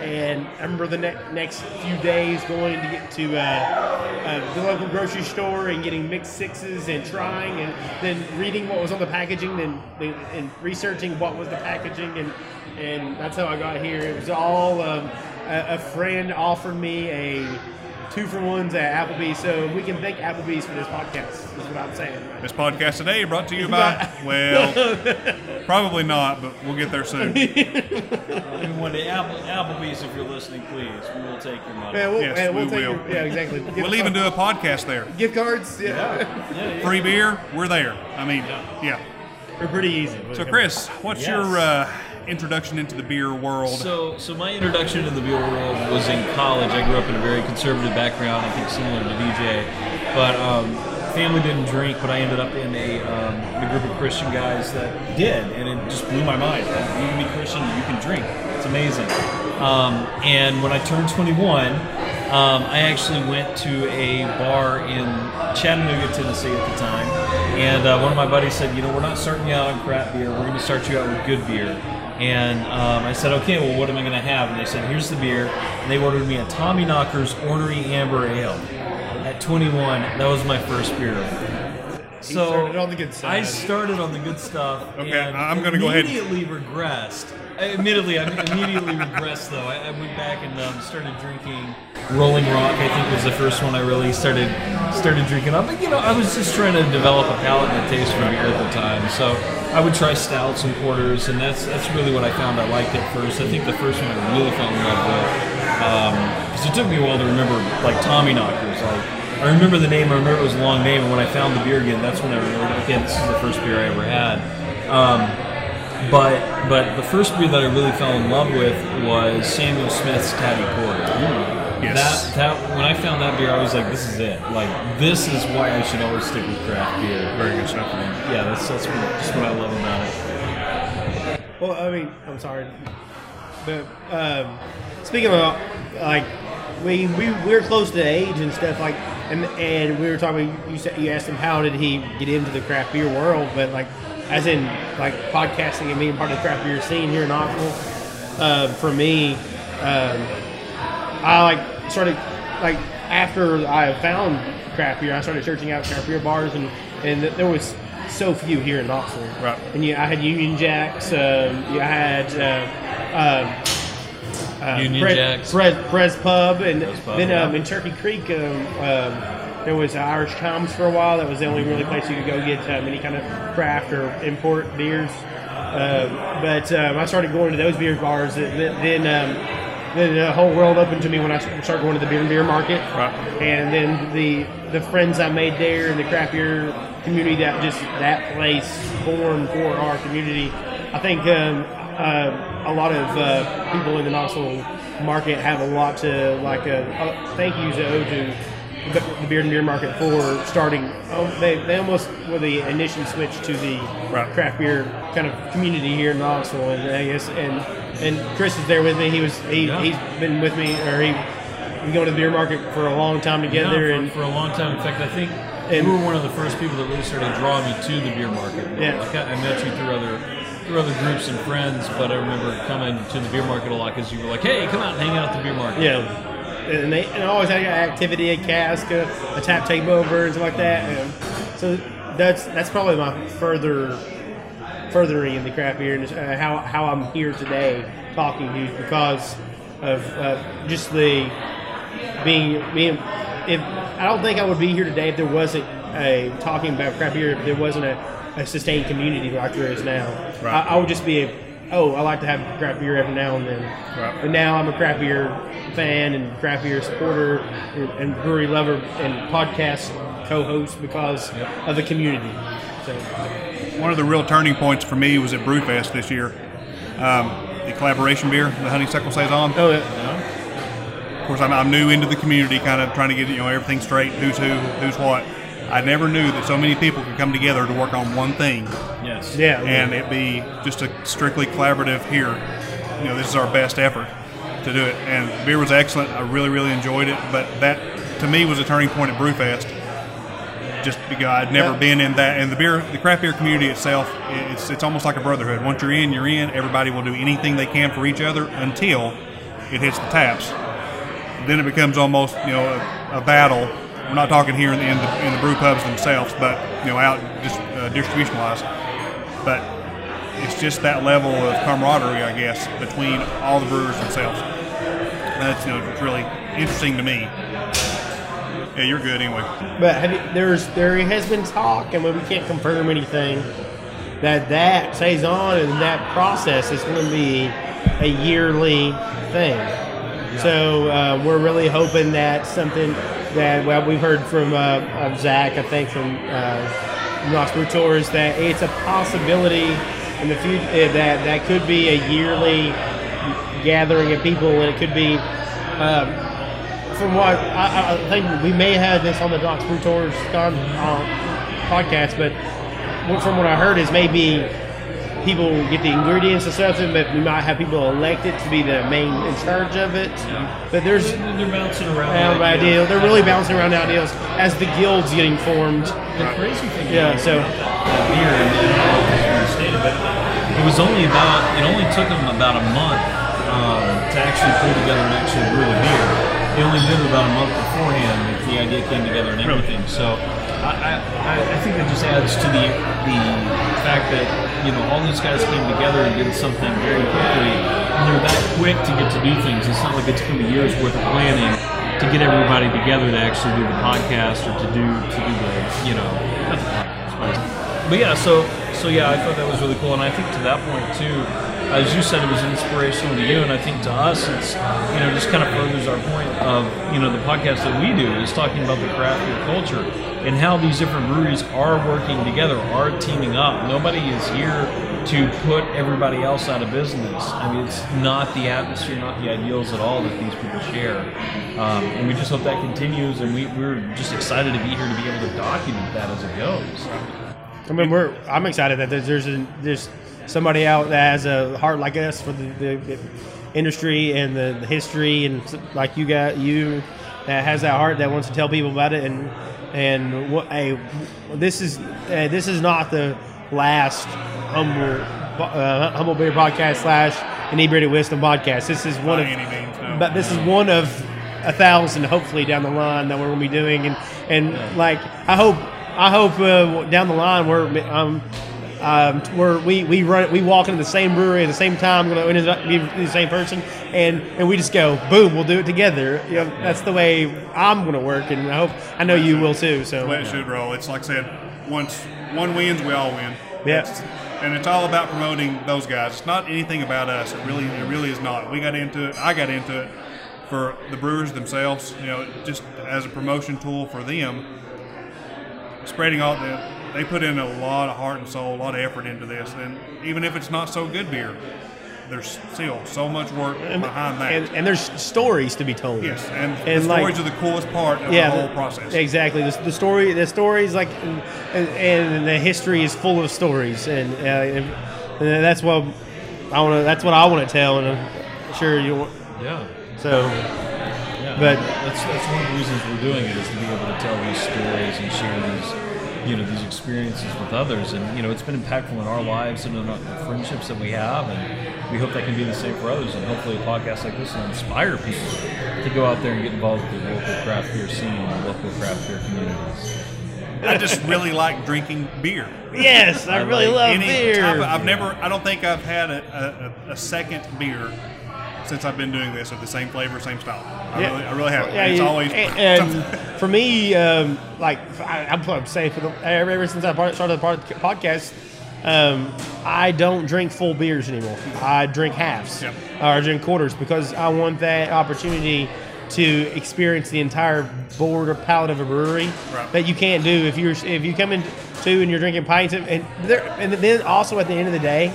and I remember the ne- next few days going to get to uh, uh, the local grocery store and getting mixed sixes and trying and then reading what was on the packaging and, and, researching what was the packaging and and that's how I got here. It was all um, a, a friend offered me a two for ones at Applebee's, so we can thank Applebee's for this podcast. Is what I'm saying. This podcast today brought to you by, well, probably not, but we'll get there soon. Maybe one day, Apple, Applebee's, if you're listening, please, we will take your money. Yeah, we'll, Yes, yeah, we'll we take will. Your, yeah, exactly. Gift- We'll even do a podcast there. gift cards. Yeah, Yeah, yeah. Free beer, we're there. I mean, yeah. we're pretty easy. So, Chris, what's Yes. your uh, introduction into the beer world? So, so my introduction to the beer world was in college. I grew up in a very conservative background, I think similar to DJ. But um, family didn't drink, but I ended up in a, um, a group of Christian guys that did, and it just blew my mind. You can be Christian, you can drink. It's amazing. Um, and when I turned 21, um, I actually went to a bar in Chattanooga, Tennessee at the time, and uh, one of my buddies said, "You know, we're not starting you out on crap beer. We're going to start you out with good beer." And um, I said, "Okay, well, what am I going to have?" And they said, "Here's the beer." And they ordered me a Tommy Knocker's Ornery Amber Ale. At 21, that was my first beer. So started on the good side. I started on the good stuff. Okay, and I'm gonna go ahead- Immediately regressed. I, admittedly, I immediately regressed though. I, I went back and um, started drinking Rolling Rock. I think was the first one I really started started drinking up. But you know, I was just trying to develop a palate and a taste for beer at the time. So I would try stouts and porters, and that's that's really what I found I liked at first. I think the first one I really fell in love with because it took me a while to remember like Tommy Knockers. Like I remember the name. I remember it was a long name, and when I found the beer again, that's when I remembered. Okay, this is the first beer I ever had. Um, but but the first beer that I really fell in love with was Samuel Smith's Taddy Porter. Yes. That that when I found that beer, I was like, this is it. Like this is why I should always stick with craft beer. Very good stuff. Yeah, that's that's what, just what I love about it. Well, I mean, I'm sorry, but um, speaking of like, we we we're close to age and stuff like, and and we were talking. You said you asked him how did he get into the craft beer world, but like, as in like podcasting and being part of the craft beer scene here in Knoxville. Uh, for me, um, I like started like after I found craft beer, I started searching out craft beer bars, and and there was so few here in Knoxville. Right. And yeah, I had Union Jacks. Um, yeah, I had. Uh, um, uh, Union Jacks. Prez Pub, and Pub, then um, yeah. in Turkey Creek, um, um, there was Irish Toms for a while. That was the only really place you could go get um, any kind of craft or import beers. Um, but um, I started going to those beer bars. Th- th- Then, then the whole world opened to me when I started going to the Bearden beer market. Right. And then the the friends I made there and the craft beer community that just that place formed for our community. I think um, uh, a lot of uh, people in the Knoxville market have a lot to like. Uh, uh, thank yous to owe to the, Bearden beer market for starting. Oh, they, they almost were the initial switch to the Right. craft beer kind of community here in Knoxville, and I guess and and Chris is there with me. He was he Yeah. he's been with me or he we go to the beer market for a long time together, Yeah, and for, for a long time. In fact, I think And- you were one of the first people that really started drawing me to the beer market. Yeah. Like, I, I met you through other through other groups and friends, but I remember coming to the beer market a lot because you were like, "Hey, come out and hang out at the beer market." Yeah. And they and I always had activity, a cask, a, a tap takeover, and stuff like that. And so that's that's probably my further furthering in the craft beer and uh, how how I'm here today talking to you because of uh, just the being being. If I don't think I would be here today if there wasn't a talking about craft beer. If there wasn't a, a sustained community like there is now, Right. I, I would just be a oh I like to have craft beer every now and then. Right. But now I'm a craft beer fan and craft beer supporter and, brewery lover and podcast co-host because of the community. So One of the real turning points for me was at Brewfest this year. Um, the collaboration beer, the Honeysuckle Saison. oh yeah. Of course, I'm, I'm new into the community, kind of trying to get you know everything straight, who's who, who's what. I never knew that so many people could come together to work on one thing, Yes. yeah and it be just a strictly collaborative. Here, you know, this is our best effort to do it, and beer was excellent. I really, really enjoyed it. But that, to me, was a turning point at Brewfest. Just because I'd never Yeah. been in that, and the beer, the craft beer community itself, it's it's almost like a brotherhood. Once you're in, you're in. Everybody will do anything they can for each other until it hits the taps then it becomes almost you know a, a battle. We're not talking here in the, in the in the brew pubs themselves, but you know out just uh, distribution wise. But it's just that level of camaraderie, I guess, between all the brewers themselves. That's you know it's really interesting to me. Yeah, you're good anyway. But have you, there's there has been talk, and we can't confirm anything that that saison and that process is going to be a yearly thing. So uh, we're really hoping that something that well we've heard from uh, Zach, I think from uh, Brew Tours that it's a possibility in the future uh, that that could be a yearly gathering of people, and it could be. Um, from what I, I think we may have this on the Knox Brew Tours uh, podcast, but from what I heard is maybe people get the ingredients and stuff, but we might have people elected to be the main in charge of it. But there's They're, they're bouncing around. ideal. They're really bouncing around ideas as the guild's getting formed. The crazy thing Yeah, so- beer, and I don't know it's been stated, but it was only about it only took them about a month um, to actually pull together and actually brew the beer. They only did it about a month beforehand that the idea came together and everything. So I, I, I- I think that just adds to the the fact that you know all these guys came together and did something very quickly, and they're that quick to get to do things. It's not like it's going to be years worth of planning to get everybody together to actually do the podcast or to do to do the you know not the podcast, but, but yeah. So so yeah, I thought that was really cool, and I think to that point too, as you said, it was inspirational to you, and I think to us, it's you know just kind of furthers our point of you know the podcast that we do is talking about the craft beer culture and how these different breweries are working together, are teaming up. Nobody is here to put everybody else out of business. I mean, it's not the atmosphere, not the ideals at all that these people share. Um, and we just hope that continues, and we, we're just excited to be here to be able to document that as it goes. I mean, we're I'm excited that there's there's, there's somebody out that has a heart like us for the, the industry and the, the history, and like you got you that has that heart that wants to tell people about it. And and what a this is uh, this is not the last humble uh, humble beer podcast slash inebriated wisdom podcast. This is one By of means, no. but this is one of a thousand hopefully down the line that we're going to be doing and and like i hope i hope uh, down the line we're um um, we're, we we run we walk into the same brewery at the same time. We're going to be the same person, and and we just go boom. We'll do it together. You know, that's the way I'm going to work, and I hope I know you will too. So way it should roll. It's like I said, once one wins, we all win. Yeah. And it's all about promoting those guys. It's not anything about us. It really, it really is not. We got into it. I got into it for the brewers themselves. You know, just as a promotion tool for them. Spreading all the, they put in a lot of heart and soul, a lot of effort into this. And even if it's not so good beer, there's still so much work behind that. and, and there's stories to be told. yes, and, and the like- stories are the coolest part of yeah, the whole process. Exactly. The, the story, the stories, like, and, and the history is full of stories, and, uh, and, and that's what I want to. That's what I want to tell, and I'm sure you. want- Yeah. So Yeah, But- that's that's one of the reasons we're doing it is to be able to tell these stories and share these, you know, these experiences with others. And you know, it's been impactful in our lives and in our friendships that we have, and we hope that can be the same for others. And hopefully, a podcast like this will inspire people to go out there and get involved with the local craft beer scene and the local craft beer communities. I just really like drinking beer. yes, I, I really like love Any beer. of- I've never. I don't think I've had a, a, a second beer since I've been doing this of the same flavor, same style. I, Yeah. really, I really have. Yeah, it's you- always and, and for me, um, like I, I'm I'm saying for the ever, ever since I started the podcast, um, I don't drink full beers anymore. I drink halves Yep. or I drink quarters because I want that opportunity to experience the entire board or palate of a brewery Right. that you can't do if you're if you come in two and you're drinking pints of, and there and then also at the end of the day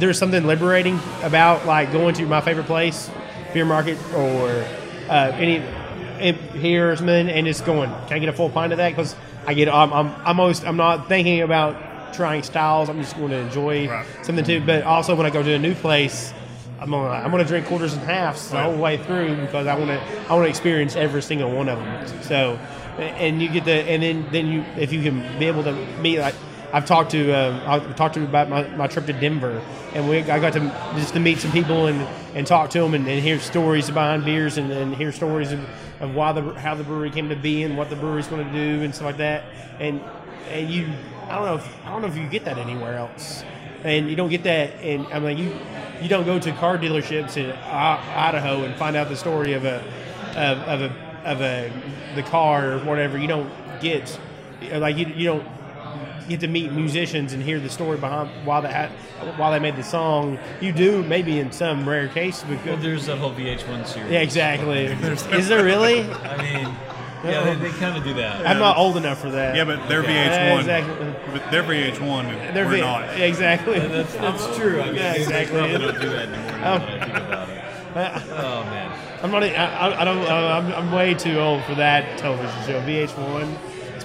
there's something liberating about like going to my favorite place, beer market or uh, any in- here or something, and just going, can I get a full pint of that? Because I get, I'm, I'm, I'm I'm not thinking about trying styles. I'm just going to enjoy Right. something too. But also when I go to a new place. I'm gonna, I'm gonna drink quarters and halves the whole way through because I want to I want to experience every single one of them. So, and you get the and then then you if you can be able to meet like I've talked to um, I've talked to about my, my trip to Denver, and we I got to just to meet some people and, and talk to them and, and hear stories behind beers and, and hear stories of, of why the how the brewery came to be and what the brewery's going to do and stuff like that. And and you I don't know if I don't know if you get that anywhere else, and you don't get that. And I mean you you don't go to car dealerships in Idaho and find out the story of a of, of a of a the car or whatever. You don't get like you, you don't get to meet musicians and hear the story behind why they had, why they made the song. You do maybe in some rare cases Well, there's that whole VH1 series. yeah, exactly. Is there really? I mean, yeah, they, they kind of do that. I'm not old enough for that. yeah, but they're Yeah, VH1. exactly. But they're VH1. And They're we're vi- not. exactly. That's, that's true. I mean, Yeah, exactly. They don't do that anymore. Now that I think about it. Uh, oh man. I'm not. I, I- I don't. I'm, I'm way too old for that television show. VH1.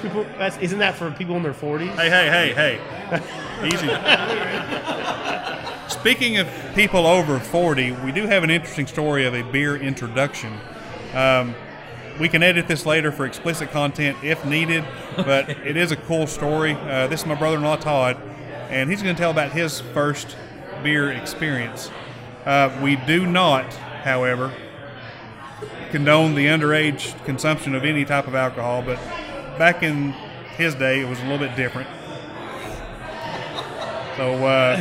People. That's, isn't that for people in their 40s? Hey, hey, hey, hey. Easy. Speaking of people over 40, we do have an interesting story of a beer introduction. Um, we can edit this later for explicit content if needed, but it is a cool story. Uh, this is my brother in law, Todd, and he's going to tell about his first beer experience. Uh, we do not, however, condone the underage consumption of any type of alcohol, but back in his day, it was a little bit different. So, uh,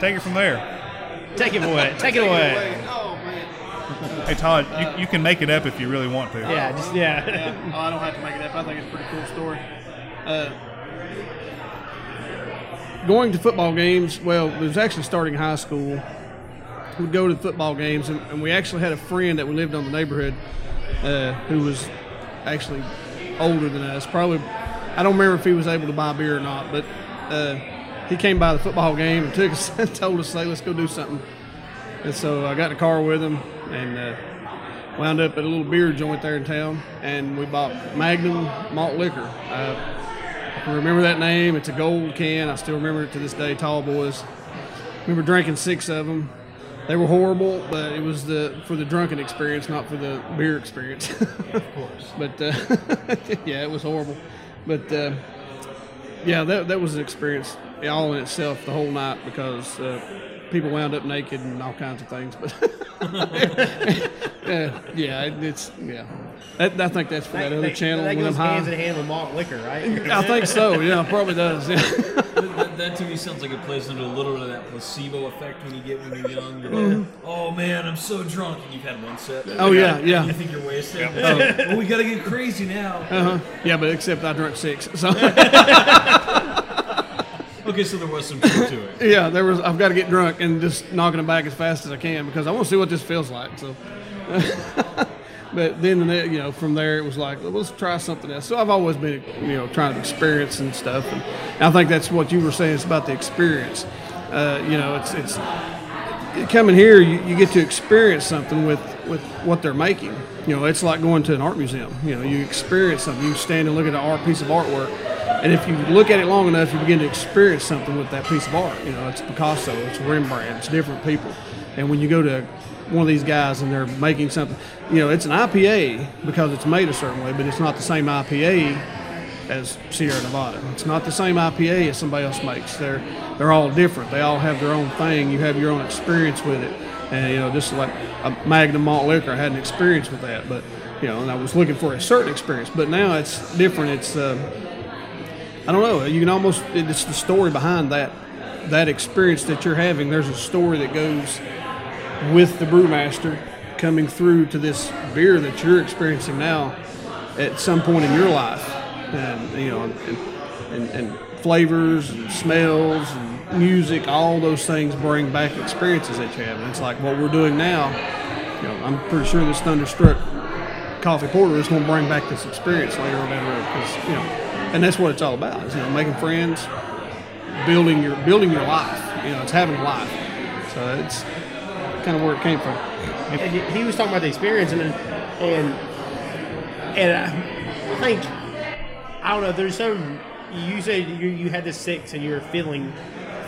take it from there. Take it away. Take it away. Hey, Todd, you, you can make it up if you really want to. Yeah. Just yeah. Yeah. Oh, I don't have to make it up. I think it's a pretty cool story. Uh, going to football games, well, it was actually starting high school. We'd go to football games, and, and we actually had a friend that we lived on the neighborhood uh, who was actually older than us. Probably, I don't remember if he was able to buy beer or not, but uh, he came by the football game and took us and told us, "Hey, let's go do something." And so I got in the car with him and uh, wound up at a little beer joint there in town, and we bought Magnum malt liquor. Uh, I remember that name. It's a gold can. I still remember it to this day. Tall boys. Remember drinking six of them. They were horrible, but it was the for the drunken experience, not for the beer experience. of course. But uh, yeah, it was horrible. But uh, yeah, that that was an experience all in itself the whole night because uh, people wound up naked and all kinds of things. But uh, yeah, it, it's yeah. That, I think that's for that, other channel That when I'm goes hands in hand with malt liquor, right? I think so. Yeah, probably does. Yeah. That, that, that to me sounds like it plays into a little bit of that placebo effect when you get when you're young. You're like, oh man, I'm so drunk, and you've had one sip. Mm-hmm. Oh, yeah, yeah. You think you're wasted. Oh, well, we gotta get crazy now. Uh-huh. Yeah, but except I drank six. So Okay, so there was some truth to it. yeah, there was. I've got to get drunk and just knocking it back as fast as I can because I want to see what this feels like. So. But then, the you know, from there it was like, well, let's try something else. So I've always been, you know, trying to experience and stuff. And I think that's what you were saying. It's about the experience. Uh, you know, it's it's coming here. You, you get to experience something with with what they're making. You know, it's like going to an art museum. You know, you experience something. You stand and look at an art piece of artwork, and if you look at it long enough, you begin to experience something with that piece of art. You know, it's Picasso, it's Rembrandt, it's different people. And when you go to one of these guys and they're making something, you know, it's an IPA because it's made a certain way, but it's not the same IPA as Sierra Nevada. It's not the same IPA as somebody else makes. They're they're all different. They all have their own thing. You have your own experience with it, and you know, just like a Magnum malt liquor, I had an experience with that, but you know, and I was looking for a certain experience. But now it's different. It's uh, I don't know. You can almost it's the story behind that that experience that you're having. There's a story that goes with the brewmaster coming through to this beer that you're experiencing now at some point in your life, and you know, and, and, and flavors and smells and music, all those things bring back experiences that you have. And it's like what we're doing now. You know, I'm pretty sure this Thunderstruck coffee porter is going to bring back this experience later on because you know, and that's what it's all about. Is, you know, making friends, building your building your life. You know, it's having a life. So it's kind of where it came from. And he- was talking about the experience, and and and I, I think I don't know. There's some you said you, you had the six, and you were feeling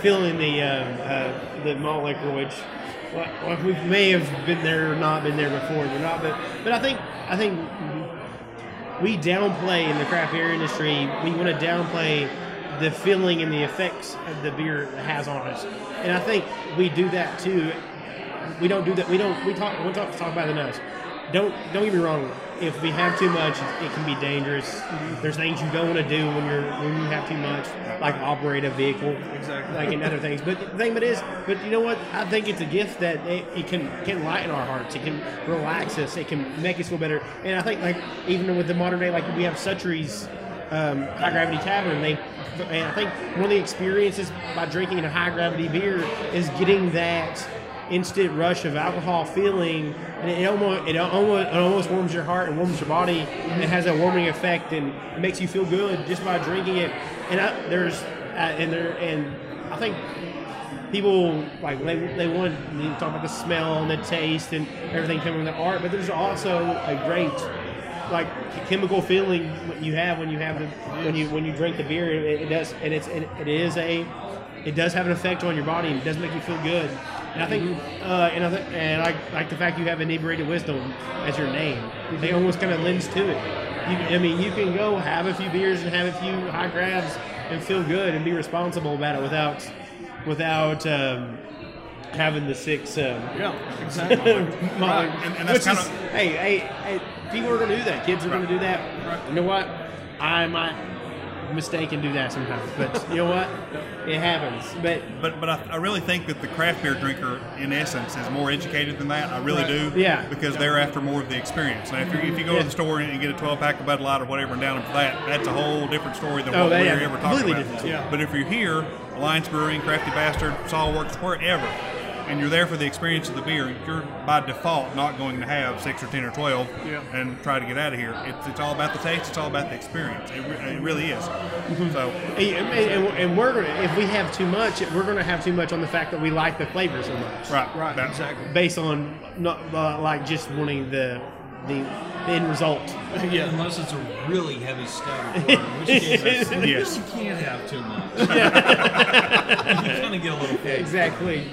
feeling the um, uh, the malt liquor, which well, we may have been there or not been there before, or not. But but I think I think we downplay in the craft beer industry. We want to downplay the feeling and the effects of the beer has on us, and I think we do that too we don't do that. We don't. We talk. We talk, talk about the enough. Don't don't get me wrong. If we have too much, it can be dangerous. There's things you don't want to do when you're when you have too much, like operate a vehicle, exactly, like and other things. But the thing it is, but you know what? I think it's a gift that it, it can can lighten our hearts. It can relax us. It can make us feel better. And I think like even with the modern day, like we have Suttree's um, high gravity tavern. They, and I think one of the experiences by drinking a high gravity beer is getting that instant rush of alcohol feeling, and it almost it almost it almost warms your heart and warms your body. And it has a warming effect, and it makes you feel good just by drinking it. And I, there's uh, and there and I think people like they, they want to talk about the smell and the taste and everything coming from the art, but there's also a great like chemical feeling you have when you have the when you when you drink the beer. It, it does, and it's it, it is a it does have an effect on your body. and It does make you feel good. And I think, uh, and I th- and I like the fact you have inebriated wisdom as your name. They almost kind of lends to it. You, I mean, you can go have a few beers and have a few high grabs and feel good and be responsible about it without without um, having the six. Um, Yeah, exactly. Molly, and- and that's is- kinda- hey, hey, hey, people are going to do that. Kids are going to do that. You know what? I might mistake and do that sometimes, but you know what? It happens. But But but I, I really think that the craft beer drinker, in essence, is more educated than that. I really Right. do. Yeah. Because they're after more of the experience. Now, if you, if you go Yeah. to the store and get a 12 pack of Bud Light or whatever and down them for that, that's a whole different story than Oh, what we're yeah, ever talking completely about. different. Yeah. But if you're here, Alliance Brewing, Crafty Bastard, Saw Works, wherever, and you're there for the experience of the beer, you're by default not going to have six or ten or twelve Yeah. and try to get out of here. It's, it's all about the taste. It's all about the experience. It, it really is. Mm-hmm. So And, and, and we're gonna, if we have too much, we're gonna have too much on the fact that we like the flavor so much. right, Right, that- exactly. Based on not uh, like just wanting the the, the end result. Yeah. Unless it's a really heavy stout, in which case I Yes. you can't have too much. you kind of get a little full. Exactly.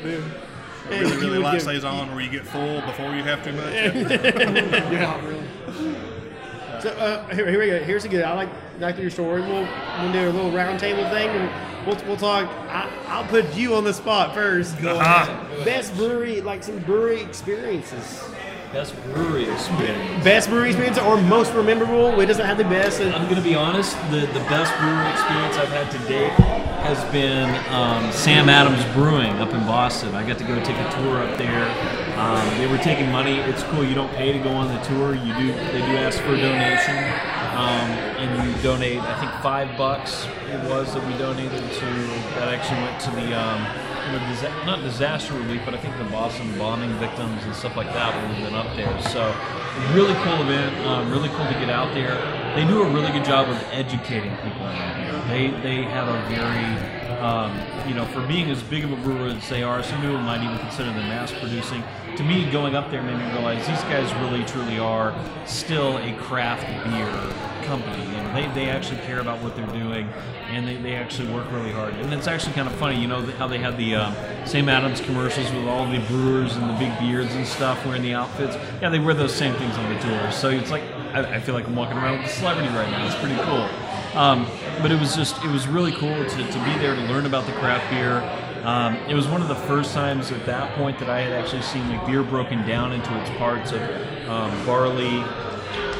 Really, You really would light give- stays on where you get full before you have too much. Yeah, really. So uh, here, here we go. Here's a good. I like like your story. We'll we'll do a little round table thing, and we'll, we'll talk. I, I'll put you on the spot first. Uh-huh. Uh, best brewery, like some brewery experiences. Best brewery experience. Best brewery experience or most memorable. It doesn't have the best. Uh, I'm gonna be honest. The the best brewery experience I've had to date has been um, Sam Adams Brewing up in Boston. I got to go take a tour up there. Um, they were taking money. It's cool. You don't pay to go on the tour. You do. They do ask for a donation, um, and you donate. I think five bucks it was that we donated to. That actually went to the. Um, not disaster relief, but I think the Boston bombing victims and stuff like that would have been up there. So, really cool event. Um, really cool to get out there. They do a really good job of educating people around here. They they have a very, um, you know, for being as big of a brewer as they are, some people might even consider them mass producing. To me, going up there made me realize these guys really truly are still a craft beer company. You know, they, they actually care about what they're doing, and they, they actually work really hard. And it's actually kind of funny, you know, how they had the um, Sam Adams commercials with all the brewers and the big beards and stuff wearing the outfits. Yeah, they wear those same things on the tours. So it's like I, I feel like I'm walking around with a celebrity right now. It's pretty cool. Um, but it was just it was really cool to, to be there to learn about the craft beer. Um, it was one of the first times at that point that I had actually seen like beer broken down into its parts of um, barley,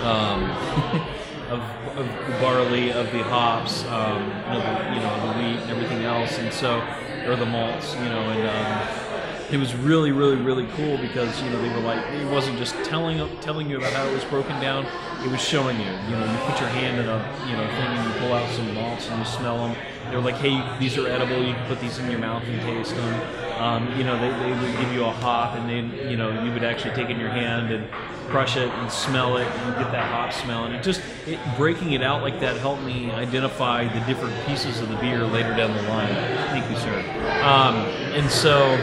um, of, of the barley, of the hops, um, you, know, the, you know, the wheat and everything else, and so or the malts, you know, and um, it was really, really, really cool because you know they were like it wasn't just telling telling you about how it was broken down; it was showing you. You know, you put your hand in a you know thing and you pull out some malts and you smell them. They were like, "Hey, these are edible. You can put these in your mouth and taste them." Um, you know, they, they would give you a hop, and then you know you would actually take it in your hand and crush it and smell it, and get that hop smell. And it just it, breaking it out like that helped me identify the different pieces of the beer later down the line. Thank you, sir. Um, and so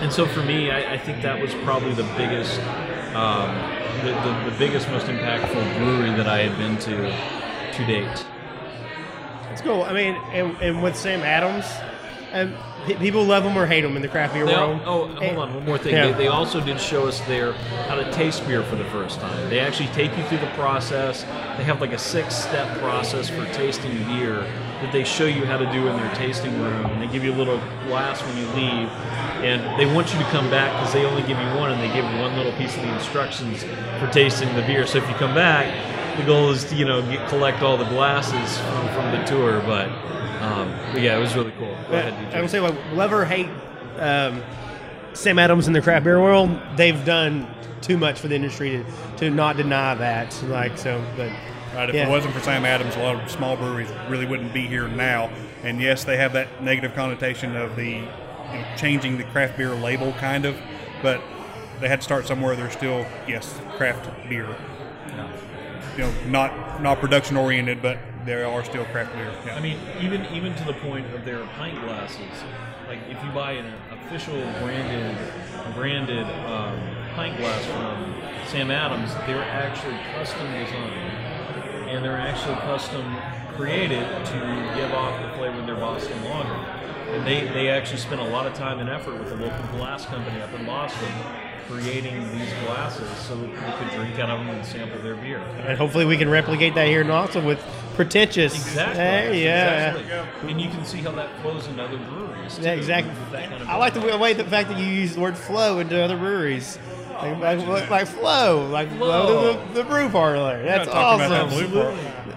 and so for me, I, I think that was probably the biggest, um, the, the, the biggest, most impactful brewery that I had been to to date. It's cool. I mean, and, and with Sam Adams, um, people love them or hate them in the craft beer world. oh, hold And- on, one more thing. Yeah. They, they also did show us there how to taste beer for the first time. They actually take you through the process. They have like a six-step process for tasting beer that they show you how to do in their tasting room, and they give you a little glass when you leave. And they want you to come back because they only give you one, and they give you one little piece of the instructions for tasting the beer. So if you come back, the goal is to you know get, collect all the glasses from, from the tour. But, um, but yeah, it was really cool. Go ahead. I will say, like, love or hate um, Sam Adams in the craft beer world, they've done too much for the industry to, to not deny that. Like, so, but Right, if Yeah. it wasn't for Sam Adams, a lot of small breweries really wouldn't be here now. And yes, they have that negative connotation of the you know, changing the craft beer label, kind of, but they had to start somewhere. They're still yes, craft beer. You know, not not production oriented, but they are still craft beer. Yeah. I mean, even even to the point of their pint glasses. Like if you buy an official branded branded um, pint glass from Sam Adams, they're actually custom designed and they're actually custom created to give off the flavor of their Boston lager. And they, they actually spent a lot of time and effort with the local glass company up in Boston creating these glasses so that they could drink out of them and sample their beer. and hopefully we can replicate that here in Austin with pretentious. Exactly. Hey, yeah. Exactly. And you can see how that flows into other breweries. Yeah, exactly. that kind of I like the way, way the fact that you use the word flow into other breweries. Like, like, like flow, like flow Flow. to the, the brew parlor. That's talking about that awesome. blue part.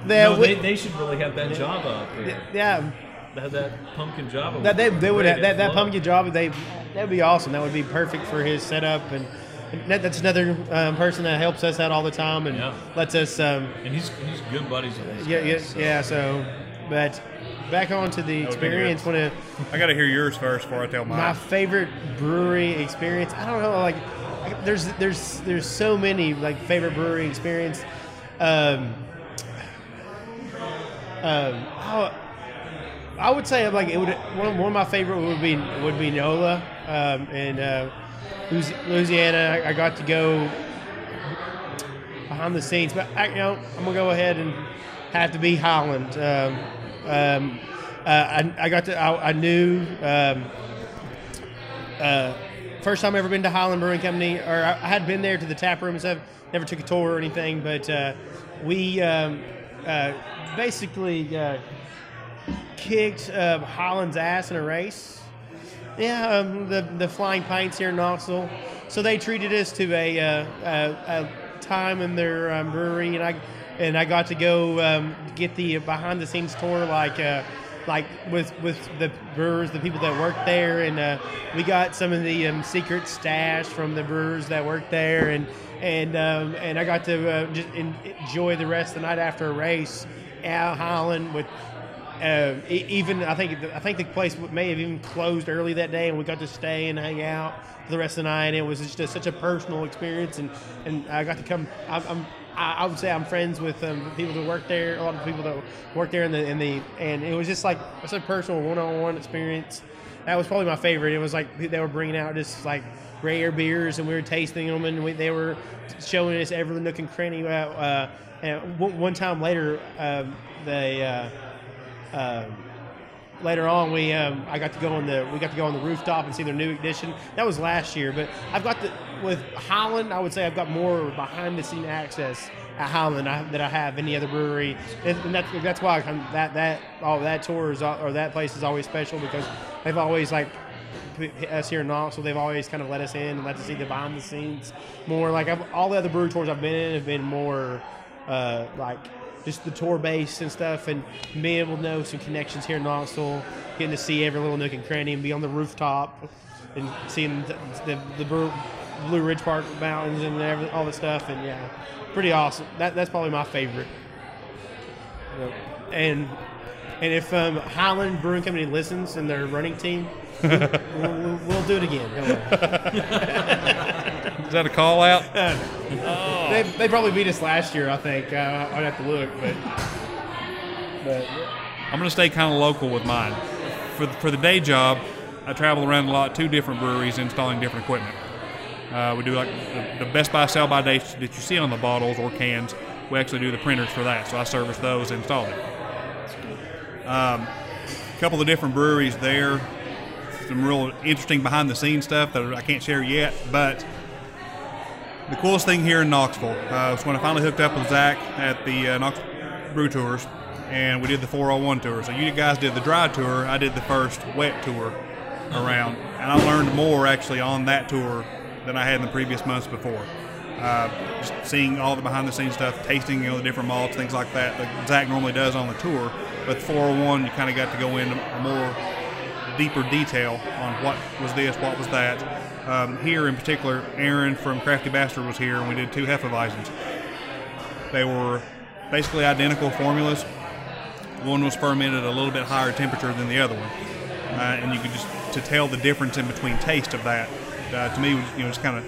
Yeah, no, we- they, they should really have that Java up there. yeah, Have that pumpkin Java. that they, they would have, that, that pumpkin job. They that would be awesome. That would be perfect for his setup, and, and that, that's another um, person that helps us out all the time and Yeah. lets us. Um, And he's he's good buddies with us. yeah, yeah, so. yeah. So, but back onto the experience. good. Want I got to hear yours first before I tell my favorite brewery experience. I don't know, like I- there's there's there's so many like favorite brewery experience. Um, um, I, I would say like it would one of, one of my favorite would be would be Nola um, in uh, Louisiana. I, I got to go behind the scenes, but I, you know I'm gonna go ahead and have to be Highland. Um, um, uh, I, I got to I, I knew. Um, uh, first time I've ever been to Highland Brewing Company, or I, had been there to the tap room stuff. Never took a tour or anything, but uh, we um, uh, basically uh, kicked uh, Highland's ass in a race. Yeah, um, the the Flying Pints here in Knoxville. So they treated us to a, uh, a, a time in their um, brewery, and I and I got to go um, get the behind the scenes tour, like uh, like with with the brewers, the people that work there, and uh, we got some of the um, secret stash from the brewers that work there, and and um, and I got to uh, just enjoy the rest of the night after a race at Highland with uh, even I think I think the place may have even closed early that day, and we got to stay and hang out for the rest of the night. It was just a, such a personal experience, and, and I got to come. I'm, I'm I would say I'm friends with um, people that work there, a lot of people that work there in the in the, and it was just like it's a personal one-on-one experience. That was probably my favorite. It was like they were bringing out just like rare beers, and we were tasting them, and we, they were showing us every nook and cranny. Uh, uh, and one, one time later, um, they. Uh, um, later on, we um, I got to go on the we got to go on the rooftop and see their new edition. That was last year, but I've got the with Highland. I would say I've got more behind the scene access at Highland I, that I have any other brewery, and, that's that's why I'm, that that all that tour is or that place is always special because they've always like us here in Knoxville, they've always kind of let us in and let us see the behind the scenes more. Like I've, all the other brewery tours I've been in have been more uh, like just the tour base and stuff, and being able to know some connections here in Knoxville, getting to see every little nook and cranny, and be on the rooftop and seeing the the, the Blue Ridge Park mountains and every, all that stuff, and yeah, pretty awesome. That that's probably my favorite. Yep. And and if um, Highland Brewing Company listens and their running team, we'll, we'll, we'll do it again. Is that a call out? They, they probably beat us last year, I think. Uh, I'd have to look, but but I'm going to stay kind of local with mine. For the, for the day job, I travel around a lot, two different breweries installing different equipment. Uh, we do like the, the Best By sell by dates that you see on the bottles or cans. We actually do the printers for that, so I service those and install it. Um, a couple of different breweries there. Some real interesting behind the scenes stuff that I can't share yet, but the coolest thing here in Knoxville uh, was when I finally hooked up with Zach at the uh, Knox Brew Tours, and we did the 401 tour. So you guys did the dry tour, I did the first wet tour around, and I learned more actually on that tour than I had in the previous months before. Uh, just seeing all the behind the scenes stuff, tasting you know the different malts, things like that that Zach normally does on the tour. But 401, you kind of got to go into more deeper detail on what was this, what was that. Um, here in particular, Aaron from Crafty Bastard was here, and we did two Hefeweizens. They were basically identical formulas. One was fermented at a little bit higher temperature than the other one, uh, and you could just to tell the difference in between taste of that. Uh, to me, was you know, it's kind of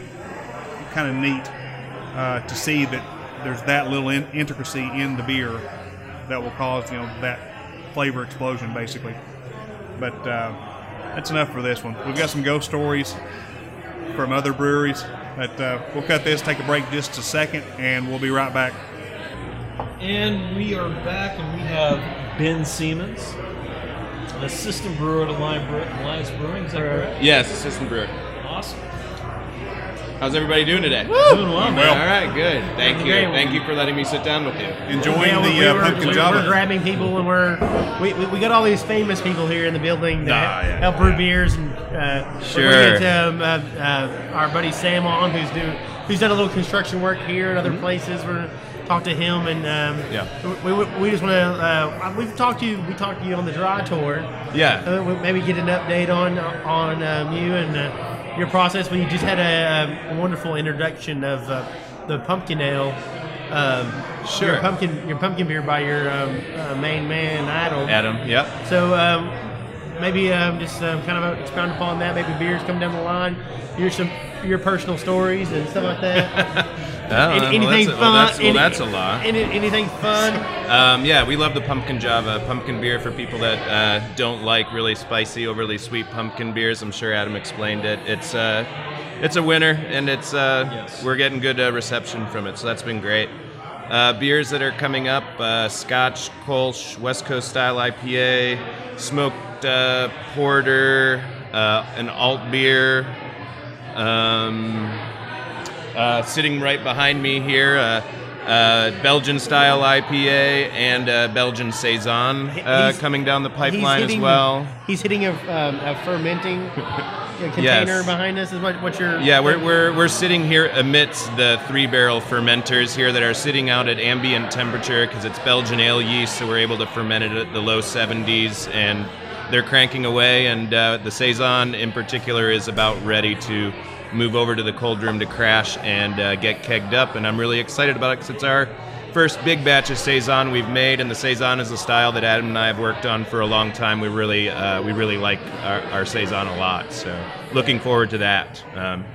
kind of neat uh, to see that there's that little in- intricacy in the beer that will cause you know that flavor explosion, basically. But uh, that's enough for this one. We've got some ghost stories from other breweries, but uh, we'll cut this, take a break just a second, and we'll be right back. And we are back, and we have Ben Siemens, assistant brewer at Alliance Bre- Alliance Brewing. Is that correct? Yes, assistant brewer. Awesome. How's everybody doing today? Doing well, man. All right, good. Thank you. Great. Thank you for letting me sit down with you. Enjoying Yeah, the we uh, were- pumpkin we java. We're grabbing people, and we're we, we, we got all these famous people here in the building that Ah, yeah, help brew beers, and uh, We're Sure. gonna get um, uh, uh, our buddy Sam on, who's doing who's done a little construction work here and other places. We're gonna talk to him, and um, Yeah. we, we, we just want to. Uh, we've talked to you. We talked to you on the dry tour. Yeah. Uh, maybe get an update on on um, you and uh, your process. We just had a, a wonderful introduction of uh, the pumpkin ale um, Sure. your pumpkin your pumpkin beer by your um, uh, main man Idol. Adam. Yep. So um, maybe um, just um, kind of expound upon that. Maybe beers come down the line. Your some your personal stories and stuff like that. Oh, well, anything fun? well, that's- well, that's a lot. Any, anything fun? Um, yeah, we love the pumpkin Java pumpkin beer for people that uh, don't like really spicy, overly sweet pumpkin beers. I'm sure Adam explained it. It's uh, it's a winner, and it's uh, Yes. we're getting good uh, reception from it, so that's been great. Uh, beers that are coming up: uh, Scotch, Kolsch, West Coast style IPA, smoked uh, porter, uh, an alt beer. Um, uh, sitting right behind me here, uh, uh, Belgian style IPA and uh, Belgian saison uh, coming down the pipeline as well. He's hitting a, um, a fermenting container Yes. behind us. Is what what you're? Yeah, we're, we're, we're sitting here amidst the three barrel fermenters here that are sitting out at ambient temperature because it's Belgian ale yeast, so we're able to ferment it at the low 70s and they're cranking away. And uh, the Saison in particular is about ready to move over to the cold room to crash and uh, get kegged up. And I'm really excited about it because it's our first big batch of Saison we've made, and the Saison is a style that Adam and I have worked on for a long time. We really, uh, we really like our, our Saison a lot, so looking forward to that. Um,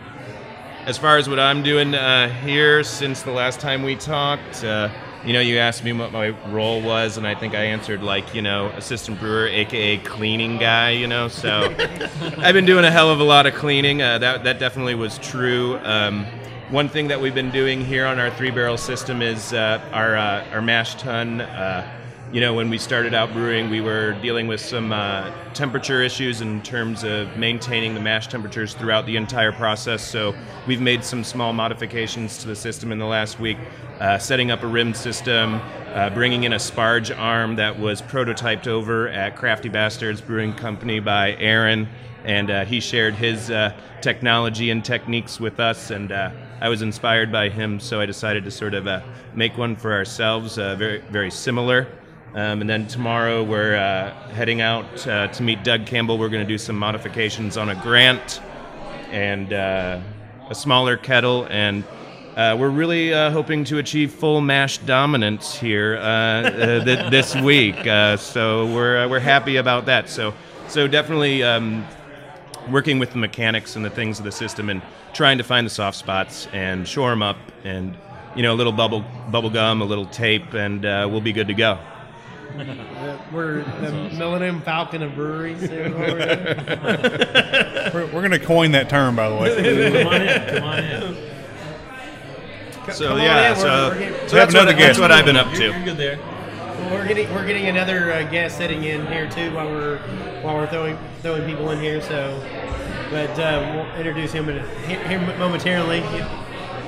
as far as what I'm doing uh, here since the last time we talked, uh, you know, you asked me what my role was, and I think I answered like, you know, assistant brewer, aka cleaning guy. You know, so I've been doing a hell of a lot of cleaning. Uh, that that definitely was true. Um, one thing that we've been doing here on our three barrel system is uh, our uh, our mash tun. You know, when we started out brewing, we were dealing with some uh, temperature issues in terms of maintaining the mash temperatures throughout the entire process. So we've made some small modifications to the system in the last week, uh, setting up a rim system, uh, bringing in a sparge arm that was prototyped over at Crafty Bastards Brewing Company by Aaron, and uh, he shared his uh, technology and techniques with us, and uh, I was inspired by him, so I decided to sort of make one for ourselves, very very similar. Um, and then tomorrow we're uh, heading out uh, to meet Doug Campbell. We're going to do some modifications on a Grant and uh, a smaller kettle, and uh, we're really uh, hoping to achieve full mash dominance here uh, uh, th- this week. Uh, so we're uh, we're happy about that. So so definitely. Um, working with the mechanics and the things of the system and trying to find the soft spots and shore them up and you know a little bubble bubble gum a little tape and uh, we'll be good to go Uh, we're the Millennium Falcon of breweries. there, what we're. We're, we're going to coin that term, by the way. Come on in. Come on in. so Come on yeah in, we're- so, we're getting- so We have that's, what, another that's guest. what I've been up You're, to you're good there. Well, we're getting we're getting another uh, guest sitting in here too while we're while we're throwing throwing people in here. So, but uh, we'll introduce him in, here, here momentarily.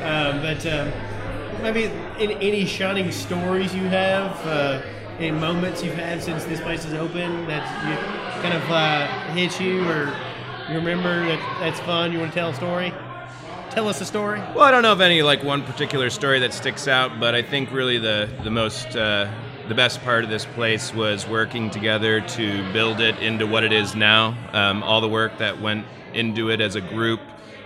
Um, but um, maybe any, any shining stories you have, uh, any moments you've had since this place is open that you kind of uh, hit you or you remember that that's fun. You want to tell a story? Tell us a story. well i don't know of any like one particular story that sticks out but i think really the the most uh, the best part of this place was working together to build it into what it is now um, all the work that went into it as a group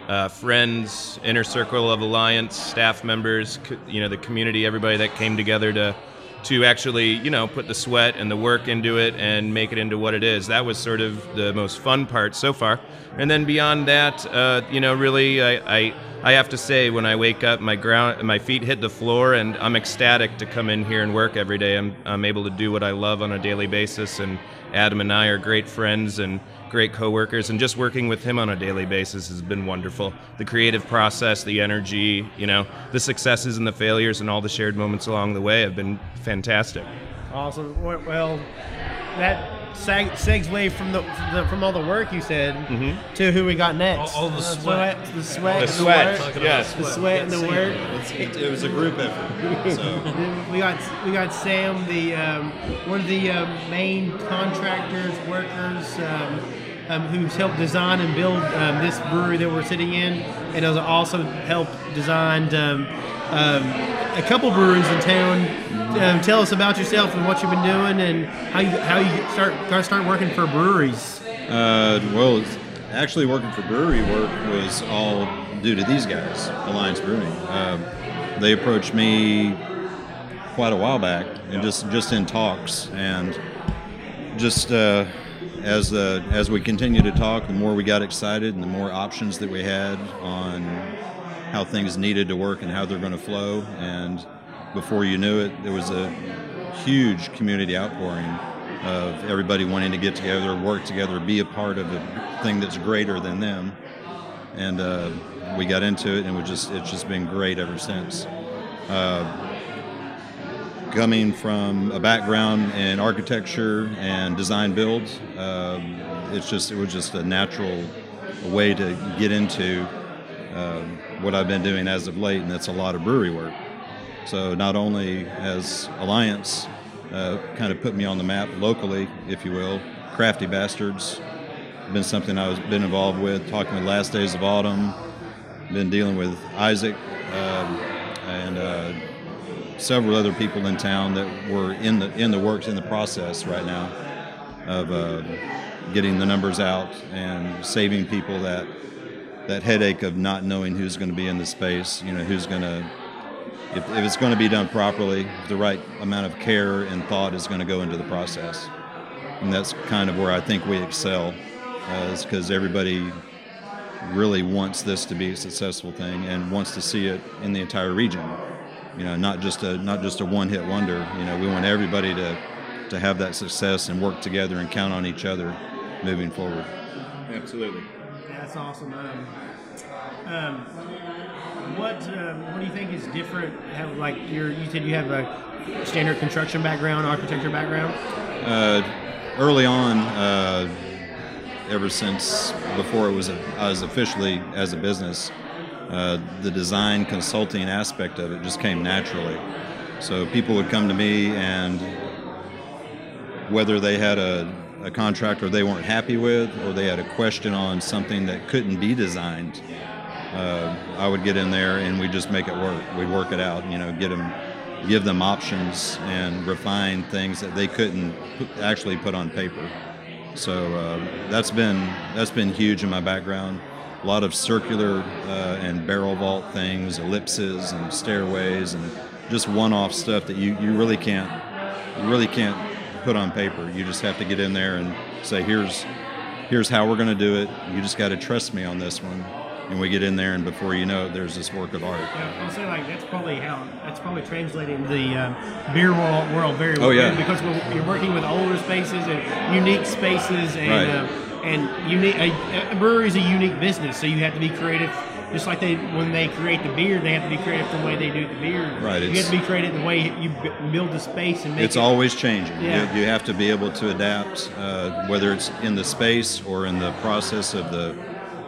uh, friends inner circle of alliance staff members co- you know the community everybody that came together to to actually you know put the sweat and the work into it and make it into what it is. That was sort of the most fun part so far. And then beyond that uh, you know really I, I I have to say when I wake up my ground my feet hit the floor and I'm ecstatic to come in here and work every day. I'm, I'm able to do what I love on a daily basis and Adam and I are great friends and great coworkers and just working with him on a daily basis has been wonderful the creative process the energy you know the successes and the failures and all the shared moments along the way have been fantastic Awesome. Well, that seg- segue from the, from the from all the work you said to who we got next. All- all the Uh, sweat. the sweat, The sweat, yes. the sweat and the work. It, it was a group effort. So We got we got Sam, the um, one of the um, main contractors, workers, um, um, who's helped design and build um, this brewery that we're sitting in, and has also helped design um, um, a couple breweries in town. Um, tell us about yourself and what you've been doing, and how you how you start got to start working for breweries. Uh, well, actually, working for brewery work was all due to these guys, Alliance Brewing. Um, they approached me quite a while back, and just just in talks, and just uh, as as we continue to talk, the more we got excited, and the more options that we had on how things needed to work and how they're going to flow, and before you knew it, there was a huge community outpouring of everybody wanting to get together, work together, be a part of a thing that's greater than them, and uh, we got into it, and just it's just been great ever since. Uh, coming from a background in architecture and design build, um, it's just it was just a natural way to get into um, what I've been doing as of late, and that's a lot of brewery work. So not only has Alliance uh, kind of put me on the map locally, if you will, Crafty Bastards, been something I've been involved with, talking with Last Days of Autumn, been dealing with Isaac um, and uh, several other people in town that were in the in the works in the process right now of uh, getting the numbers out and saving people that that headache of not knowing who's going to be in the space. You know, who's going to if, if it's going to be done properly, the right amount of care and thought is going to go into the process, and that's kind of where I think we excel, uh, is because everybody really wants this to be a successful thing and wants to see it in the entire region. You know, not just a not just a one-hit wonder. You know, we want everybody to to have that success and work together and count on each other moving forward. Absolutely. That's awesome. Um, um, what um, what do you think is different? Have, like you're, you said you have a standard construction background, architecture background. Uh, early on, uh, ever since before it was a, I was officially as a business, uh, the design consulting aspect of it just came naturally. So people would come to me, and whether they had a, a contractor they weren't happy with, or they had a question on something that couldn't be designed, uh, I would get in there and we'd just make it work. We'd work it out, you know, get them, give them options and refine things that they couldn't actually put on paper. So uh, that's been that's been huge in my background. A lot of circular uh, and barrel vault things, ellipses and stairways, and just one-off stuff that you, you really can't you really can't put on paper. You just have to get in there and say, here's here's how we're going to do it. You just got to trust me on this one. And we get in there, and before you know it, there's this work of art. Yeah, I'll say like that's probably how that's probably translating the um, beer world, world very well. Oh, yeah. because we're, you're working with older spaces and unique spaces and Right. uh, and unique. A, a brewery is a unique business, so you have to be creative. Just like they when they create the beer, they have to be creative the way they do the beer. Right, You have to be creative the way you build the space and make It's it. always changing. Yeah. You, you have to be able to adapt, uh, whether it's in the space or in the process of the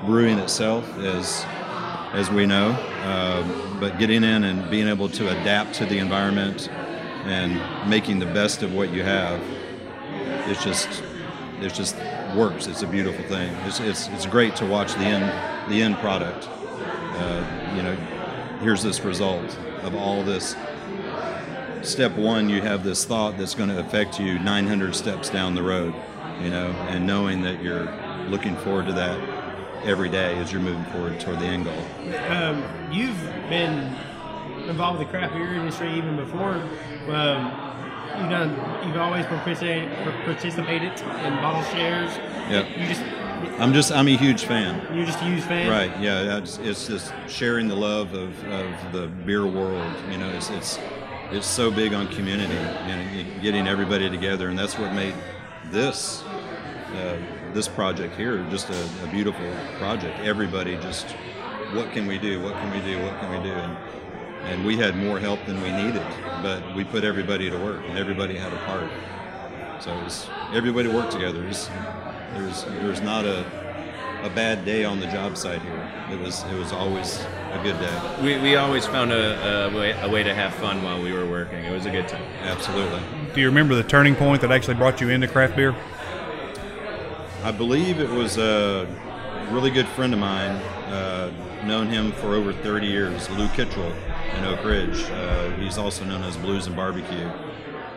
brewing itself, as as we know. Um, but getting in and being able to adapt to the environment and making the best of what you have, it's just it just works. It's a beautiful thing. It's it's, it's great to watch the end the end product. Uh, you know, here's this result of all this step one, you have this thought that's going to affect you 900 steps down the road, you know, and knowing that you're looking forward to that every day as you're moving forward toward the end goal. Um, you've been involved with the craft beer industry even before. Um, you've done. You've always participated, participated in bottle shares. Yeah. You just I'm just, I'm a huge fan. you're just a huge fan. Right. Yeah. That's, it's just sharing the love of, of the beer world. You know, it's it's it's so big on community and getting everybody together, and that's what made this uh, this project here just a, a beautiful project. Everybody just, what can we do? What can we do? What can we do? And and we had more help than we needed, but we put everybody to work, and everybody had a part. So it was, everybody worked together. It was, there's there's not a a bad day on the job site here. It was it was always a good day. We, we always found a, a, way, a way to have fun while we were working. It was a good time. Absolutely. Do you remember the turning point that actually brought you into craft beer? I believe it was a really good friend of mine. Uh, known him for over 30 years, Lou Kittrell in Oak Ridge. Uh, he's also known as Blues and Barbecue.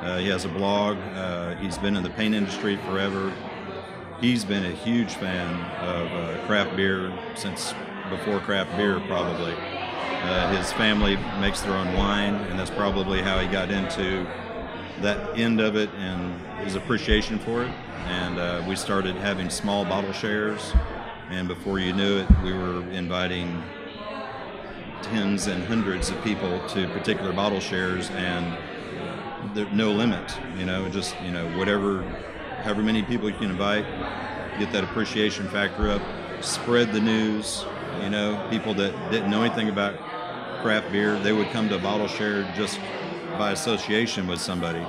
Uh, he has a blog. Uh, he's been in the paint industry forever. He's been a huge fan of uh, craft beer since before craft beer, probably. His family makes their own wine, and that's probably how he got into that end of it and his appreciation for it. And uh, we started having small bottle shares, and before you knew it, we were inviting tens and hundreds of people to particular bottle shares, and there, no limit. You know, just you know whatever, however many people you can invite, get that appreciation factor up, spread the news. You know, people that didn't know anything about craft beer, they would come to a bottle share just by association with somebody,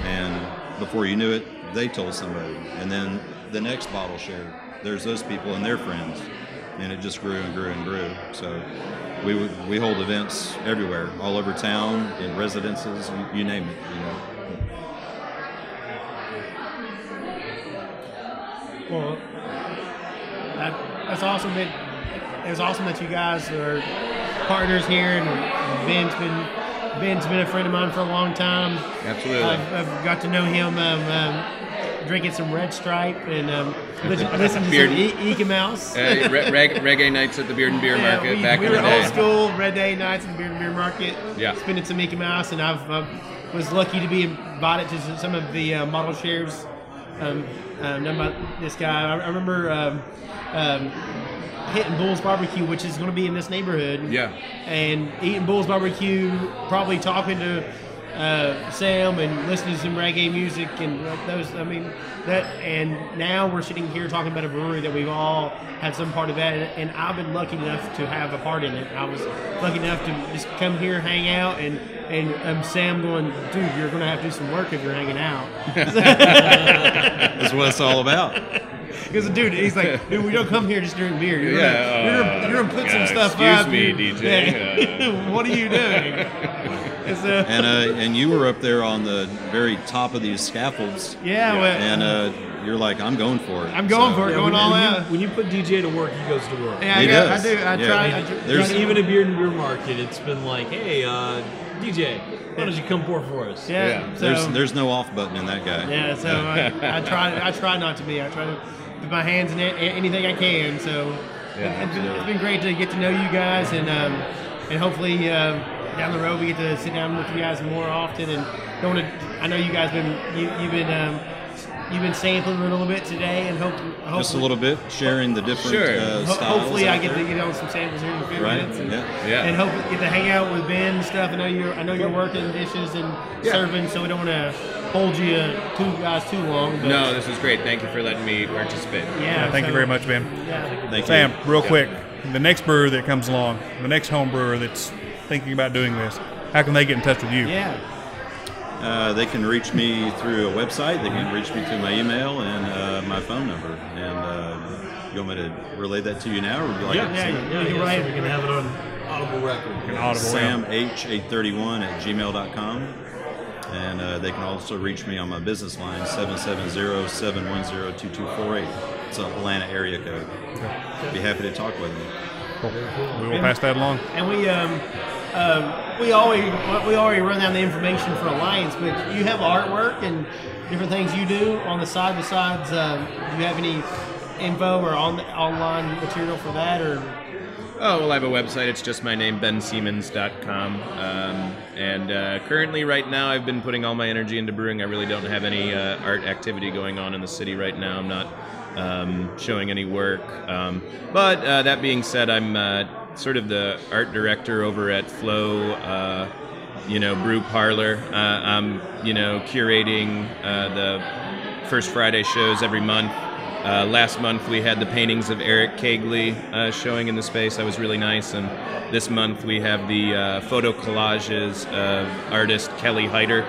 and before you knew it, they told somebody, and then the next bottle share, there's those people and their friends, and it just grew and grew and grew. So we we hold events everywhere, all over town, in residences, you, you name it. You know. Well, that, that's awesome. That it's awesome that you guys are partners here, and Ben's been Ben's been a friend of mine for a long time. Absolutely. I've, I've got to know him um, um, drinking some Red Stripe and um, listen, to Beard- some e- Mouse. Uh, re- reg- reggae nights at the Bearden Beer Yeah, Market we, back we in the day. old school Red Day nights in the Bearden Beer Market. Yeah. spending some Mickey Mouse, and I've, I was lucky to be invited to some of the uh, model shares um, um, done by this guy. I, I remember um, um, hitting Bull's Barbecue, which is going to be in this neighborhood. Yeah. and eating Bull's Barbecue, probably talking to uh, Sam and listening to some reggae music and those. I mean that. And now we're sitting here talking about a brewery that we've all had some part of that. And, and I've been lucky enough to have a part in it. I was lucky enough to just come here, hang out, and and um, Sam going, dude, you're going to have to do some work if you're hanging out. That's what it's all about. Because dude, he's like, dude, we don't come here just to drink beer. You're Yeah, gonna, you're, gonna, uh, you're gonna put some stuff excuse up. me, You- DJ, Yeah. what are you doing? It's, uh, And uh, and you were up there on the very top of these scaffolds, yeah, well, and uh, you're like, I'm going for it. I'm going So- for it, Yeah, going all out. When you put DJ to work, he goes to work. yeah, He got, does. I do. I Yeah. try. I I, there's- try even a Bearden beer market, it's been like, hey, uh, DJ, why don't you come pour for us? yeah. yeah. So, There's there's no off button in that guy. yeah. So I, I try. I try not to be. I try to put my hands in it, anything I can. So Yeah, it's, it's been great to get to know you guys, and um, and hopefully um, down the road we get to sit down with you guys more often. And don't want to. I know you guys been you, you've been. Um, You've been sampling a little bit today, and hope, Just a little bit, sharing the different Sure. uh, ho- styles. hopefully, I get there. to get on some samples here in a few Right. minutes. And, Yeah. Yeah. and hope get to hang out with Ben and stuff. I know you're I know you're working dishes and Yeah. serving, so we don't want to hold you two guys too long. But No, this was great. Thank you for letting me participate. yeah. Thank so- you very much, Ben. Yeah. Thank Sam, you. real quick, the next brewer that comes along, the next home brewer that's thinking about doing this, how can they get in touch with you? Yeah. Uh, they can reach me through a website. They can reach me through my email and uh, my phone number. And uh, you want me to relay that to you now, or would you like Yeah, it? yeah, to- yeah, You can yeah, write- so we can have it on audible record. An audible, yeah. SamH831 at gmail.com. And uh, they can also reach me on my business line, 770-710-2248. It's an Atlanta area code. Be happy to talk with them. We will pass that along. And we um, um, we always we already run down the information for Alliance, but you have artwork and different things you do on the side. Besides, um, do you have any info or on online material for that, or Oh, well, I have a website. It's just my name, bensiemens.com. Um, and uh, currently, right now, I've been putting all my energy into brewing. I really don't have any uh, art activity going on in the city right now. I'm not um, showing any work. Um, but uh, that being said, I'm uh, sort of the art director over at Flow. Uh, you know, Brew Parlor. Uh, I'm, you know, curating uh, the First Friday shows every month. Uh, last month we had the paintings of Eric Kegley uh, showing in the space. That was really nice. And this month we have the uh, photo collages of artist Kelly Hyder.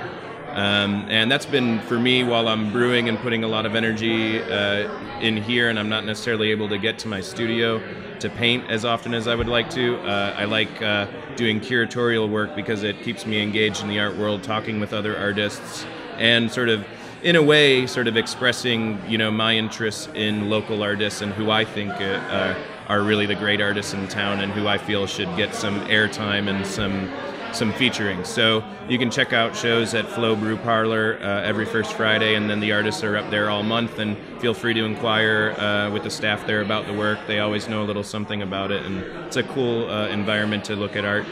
Um, and that's been for me while I'm brewing and putting a lot of energy uh, in here, and I'm not necessarily able to get to my studio to paint as often as I would like to. Uh, I like uh, doing curatorial work because it keeps me engaged in the art world, talking with other artists, and sort of in a way, sort of expressing, you know, my interests in local artists and who I think uh, uh, are really the great artists in town and who I feel should get some airtime and some some featuring. So you can check out shows at Flow Brew Parlor uh, every first Friday, and then the artists are up there all month. And feel free to inquire uh, with the staff there about the work. They always know a little something about it, and it's a cool uh, environment to look at art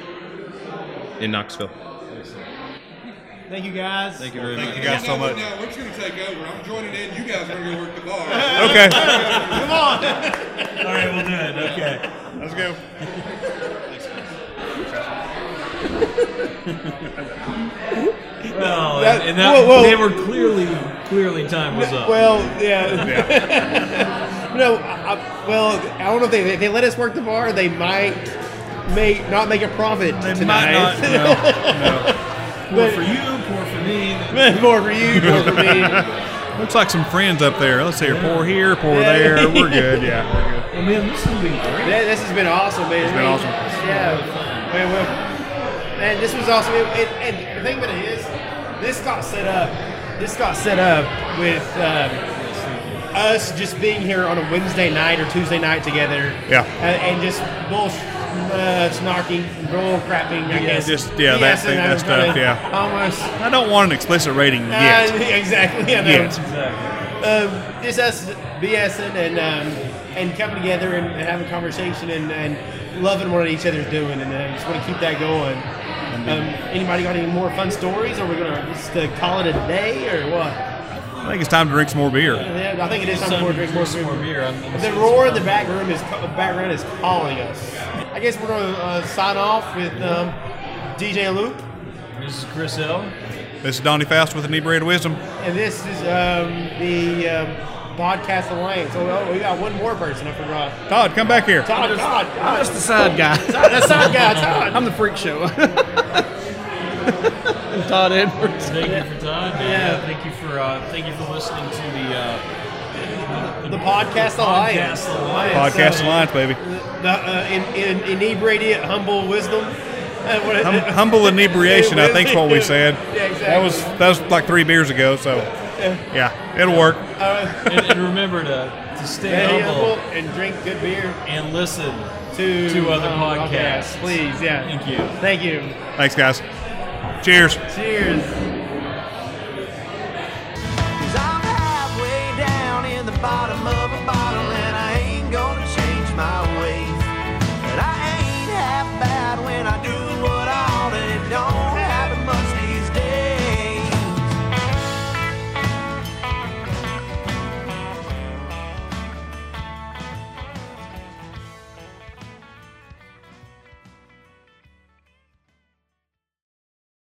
in Knoxville. Thank you guys. Thank you very Thank much. you guys so much. Now we're just going to take over. I'm joining in. You guys are going to go work the bar. Okay, Come on. All right, we'll do it. Okay. let's go. Well, That- and, and that, whoa, whoa. they were clearly, clearly time was up. Well, yeah. no, I, I- well, I don't know if they if they let us work the bar, they might may not make a profit They tonight. might not. No, poor for you, poor for me. more for you, more for me. Looks like some friends up there. Let's see. Pour here, pour Yeah. there. We're good. Yeah, we're good. Well, man, this has been great. Yeah, this has been awesome, man. It's been awesome. Yeah, man, well, and this was awesome. It, it, and the thing about it is, this got set up. This got set up with um, us just being here on a Wednesday night or Tuesday night together. Yeah. and, and just bullshit. Uh, snarking, bull crapping, I guess. just- yeah, that BSing, thing- that stuff, yeah. Almost. I don't want an explicit rating Uh, yet. exactly. I know. Yet. Um, just us BSing and um, and coming together and, and having a conversation and, and loving what each other's doing, and I just want to keep that going. Um, anybody got any more fun stories, or we're gonna just uh, call it a day, or what? I think it's time to drink some more beer. Yeah, I think it is time Time to drink drink more some more beer. beer. I'm- I'm The roar in the back room is background is calling us. I guess we're gonna uh, sign off with um, DJ Luke, This is Chris L. This is Donnie Fast with Inebriated Wisdom. and this is um, the um, podcast alliance. Oh, oh, we got one more person. I forgot. Todd, come back here. Todd, Todd, Todd. That's the side guy. That's Todd guy, Todd. I'm the freak show. Todd Edwards. Thank you for Todd. Yeah. Yeah. Thank you for uh, thank you for listening to the uh, The podcast alliance. Podcast Alliance. Podcast So, Alliance, baby. The, uh, in, in, inebriated, humble wisdom. Uh, Hum, humble inebriation, I think's what we said. Yeah, exactly. That was that was like three beers ago. So yeah, it'll work. Uh, and, and remember to to stay stay humble humble and drink good beer and listen. to, To other um, podcasts. Please, yeah. Thank you. Thank you. Thanks, guys. Cheers. Cheers. Cause I'm halfway down in the bottom of a bottle.